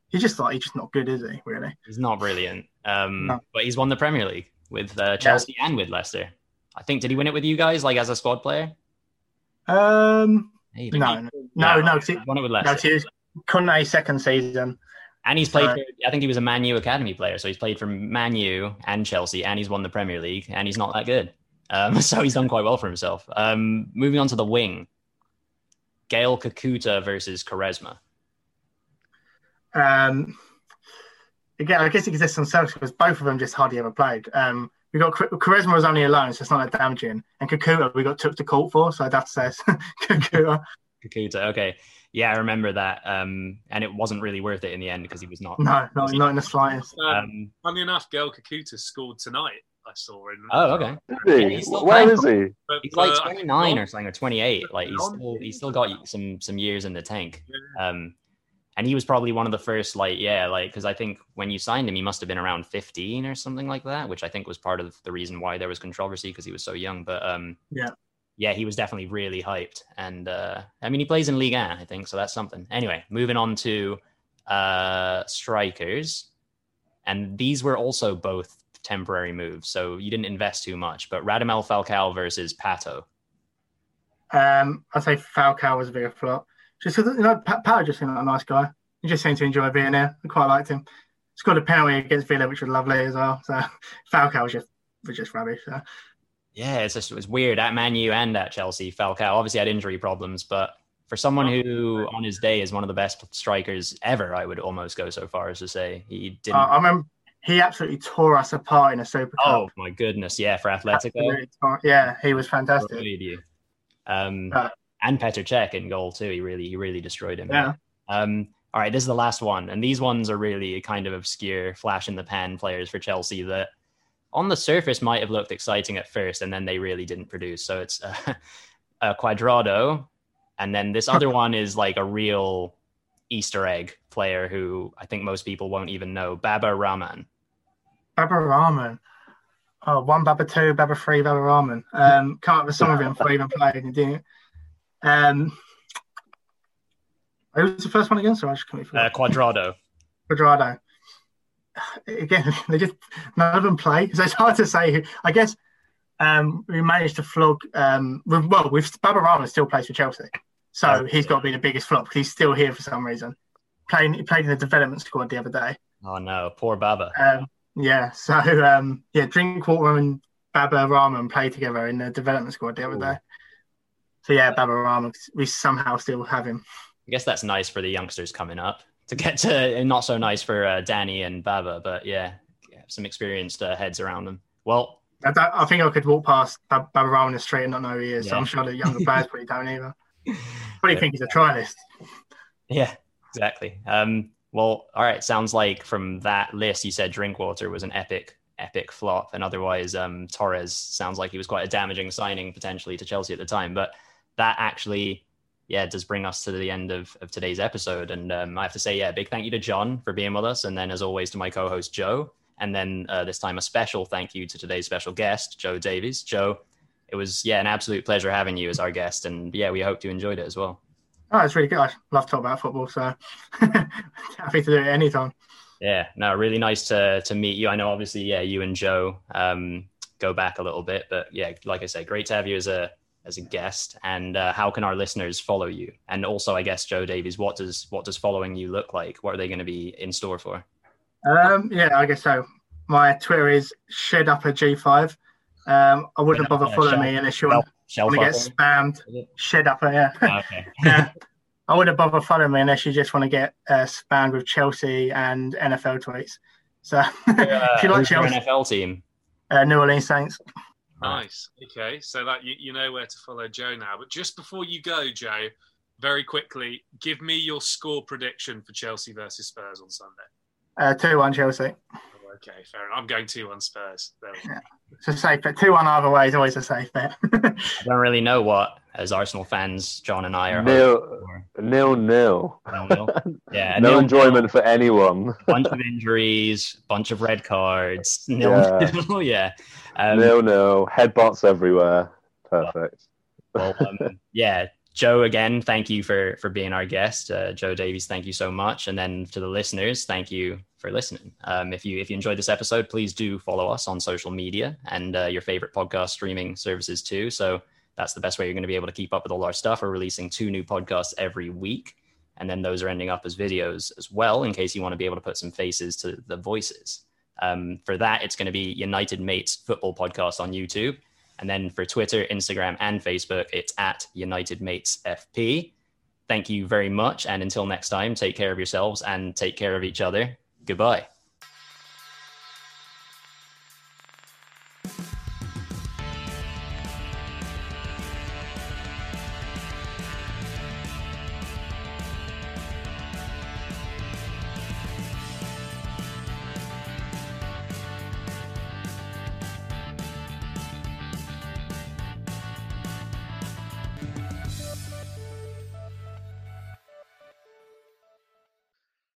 He's just like he's just not good, is he? Really? He's not brilliant, um, No. but he's won the Premier League with uh, Chelsea and with Leicester. I think did he win it with you guys, like as a squad player? Um, Hey, no, no, no, no. He won it with Leicester. no. 'cause Conte's second season. And he's played for, I think he was a Man U academy player. So he's played for Man U and Chelsea, and he's won the Premier League, and he's not that good. Um, so he's done quite well for himself. Um, moving on to the wing Gaël Kakuta versus Quaresma. Um, again, I guess it exists on Celtic because both of them just hardly ever played. Um, we got Quaresma was only alone, so it's not that damaging. And Kakuta we got took to court for, so I'd have to say Kakuta. Kakuta, okay. Yeah, I remember that. Um, and it wasn't really worth it in the end because he was not. No, not, not in the slightest. Um, Um, funny enough, Gaël Kakuta scored tonight. I saw in. oh, okay. Is Yeah, he? he's Where playing. is he? But, He's like uh, 29 or something, or 28. Like he's still he's still got some some years in the tank. Um, and he was probably one of the first, like, yeah, like, because I think when you signed him, he must have been around 15 or something like that, which I think was part of the reason why there was controversy because he was so young. But um, Yeah. yeah, he was definitely really hyped. And uh, I mean, he plays in Ligue 1, I think, so that's something. Anyway, moving on to uh, strikers. And these were also both temporary moves, so you didn't invest too much. But Radamel Falcao versus Pato. Um, I'd say Falcao was a bigger flop. Just because, you know, Pat just seemed like a nice guy. He just seemed to enjoy being there. I quite liked him. Scored a penalty against Villa, which was lovely as well. So Falcao was just was just rubbish. So. Yeah, it's just it was weird at Man U and at Chelsea. Falcao obviously had injury problems, but for someone who on his day is one of the best strikers ever, I would almost go so far as to say he didn't. Uh, I remember he absolutely tore us apart in a Super Cup. oh my goodness, yeah, for Atletico, Absolutely Yeah, he was fantastic. Um, Uh, and Petr Cech in goal too. He really, he really destroyed him. Yeah. Um, all right, this is the last one, and these ones are really kind of obscure, flash in the pan players for Chelsea that on the surface might have looked exciting at first, and then they really didn't produce. So it's uh, a Cuadrado, and then this other one is like a real Easter egg player who I think most people won't even know, Baba Rahman. Baba Rahman. Oh, one Baba two, Baba three, Baba Rahman. Um, can't remember some of them for even playing, didn't Um, who was the first one again? Sorry, I just uh, Cuadrado. Cuadrado. Again, they just none of them play, so it's hard to say. I guess um, we managed to flog. Um, well, with Baba Rahman still plays for Chelsea. So oh, he's got to be the biggest flop because he's still here for some reason. Playing, he played in the development squad the other day. Oh no, poor Baba. Um, yeah, so um, yeah, Drinkwater and Baba Rahman played together in the development squad the other Ooh. day. So yeah, Baba Rahman, we somehow still have him. I guess that's nice for the youngsters coming up to get to, and not so nice for uh, Danny and Baba, but yeah, some experienced uh, heads around them. Well, I, I, think I could walk past Baba Rahman in the street and not know who he is. Yeah. So I'm sure the younger players probably don't either. What do you think he's a trialist? Yeah, exactly. Um, well, all right. Sounds like from that list, you said Drinkwater was an epic, epic flop, and otherwise, um, Torres sounds like he was quite a damaging signing potentially to Chelsea at the time. But that actually, yeah, does bring us to the end of, of today's episode. And um, I have to say, yeah, big thank you to John for being with us, and then as always to my co-host Joe, and then uh, this time a special thank you to today's special guest, Joe Davies. Joe, it was yeah an absolute pleasure having you as our guest, and yeah, we hope you enjoyed it as well. Oh, it's really good. I love to talk about football, so happy to do it anytime. Yeah, no, really nice to to meet you. I know, obviously, yeah, you and Joe um, go back a little bit, but yeah, like I said, great to have you as a as a guest. And uh, how can our listeners follow you? And also, I guess, Joe Davies, what does what does following you look like? What are they going to be in store for? Um, yeah, I guess so. My Twitter is shed up a G5. Um, I wouldn't bother following me unless you want, want to get spammed. Shed up, yeah. Ah, okay. yeah. I wouldn't bother following me unless you just want to get uh, spammed with Chelsea and NFL tweets. So if you like Chelsea, NFL team, uh, New Orleans Saints. Nice. Okay, so that you, you know where to follow Joe now. But just before you go, Joe, very quickly, give me your score prediction for Chelsea versus Spurs on Sunday. Uh, two one Chelsea okay, fair enough. I'm going 2 1 Spurs. Yeah. It's a safe bet. 2 1 either way is always a safe bet. I don't really know what, as Arsenal fans, John and I are. Nil, nil, nil. nil, Yeah. no nil, enjoyment nil. for anyone. bunch of injuries, bunch of red cards. Nil, yeah. nil. yeah. Um, nil, nil. Headbutts everywhere. Perfect. Well, um, yeah. Joe, again, thank you for for being our guest. Uh, Joe Davies, thank you so much. And then to the listeners, thank you for listening. Um, if you if you enjoyed this episode, please do follow us on social media and uh, your favorite podcast streaming services too. So that's the best way you're going to be able to keep up with all our stuff. We're releasing two new podcasts every week, and then those are ending up as videos as well, in case you want to be able to put some faces to the voices. Um, for that, it's going to be United Mates Football Podcast on YouTube. And then for Twitter, Instagram, and Facebook, it's at United Mates FP. Thank you very much. And until next time, take care of yourselves and take care of each other. Goodbye.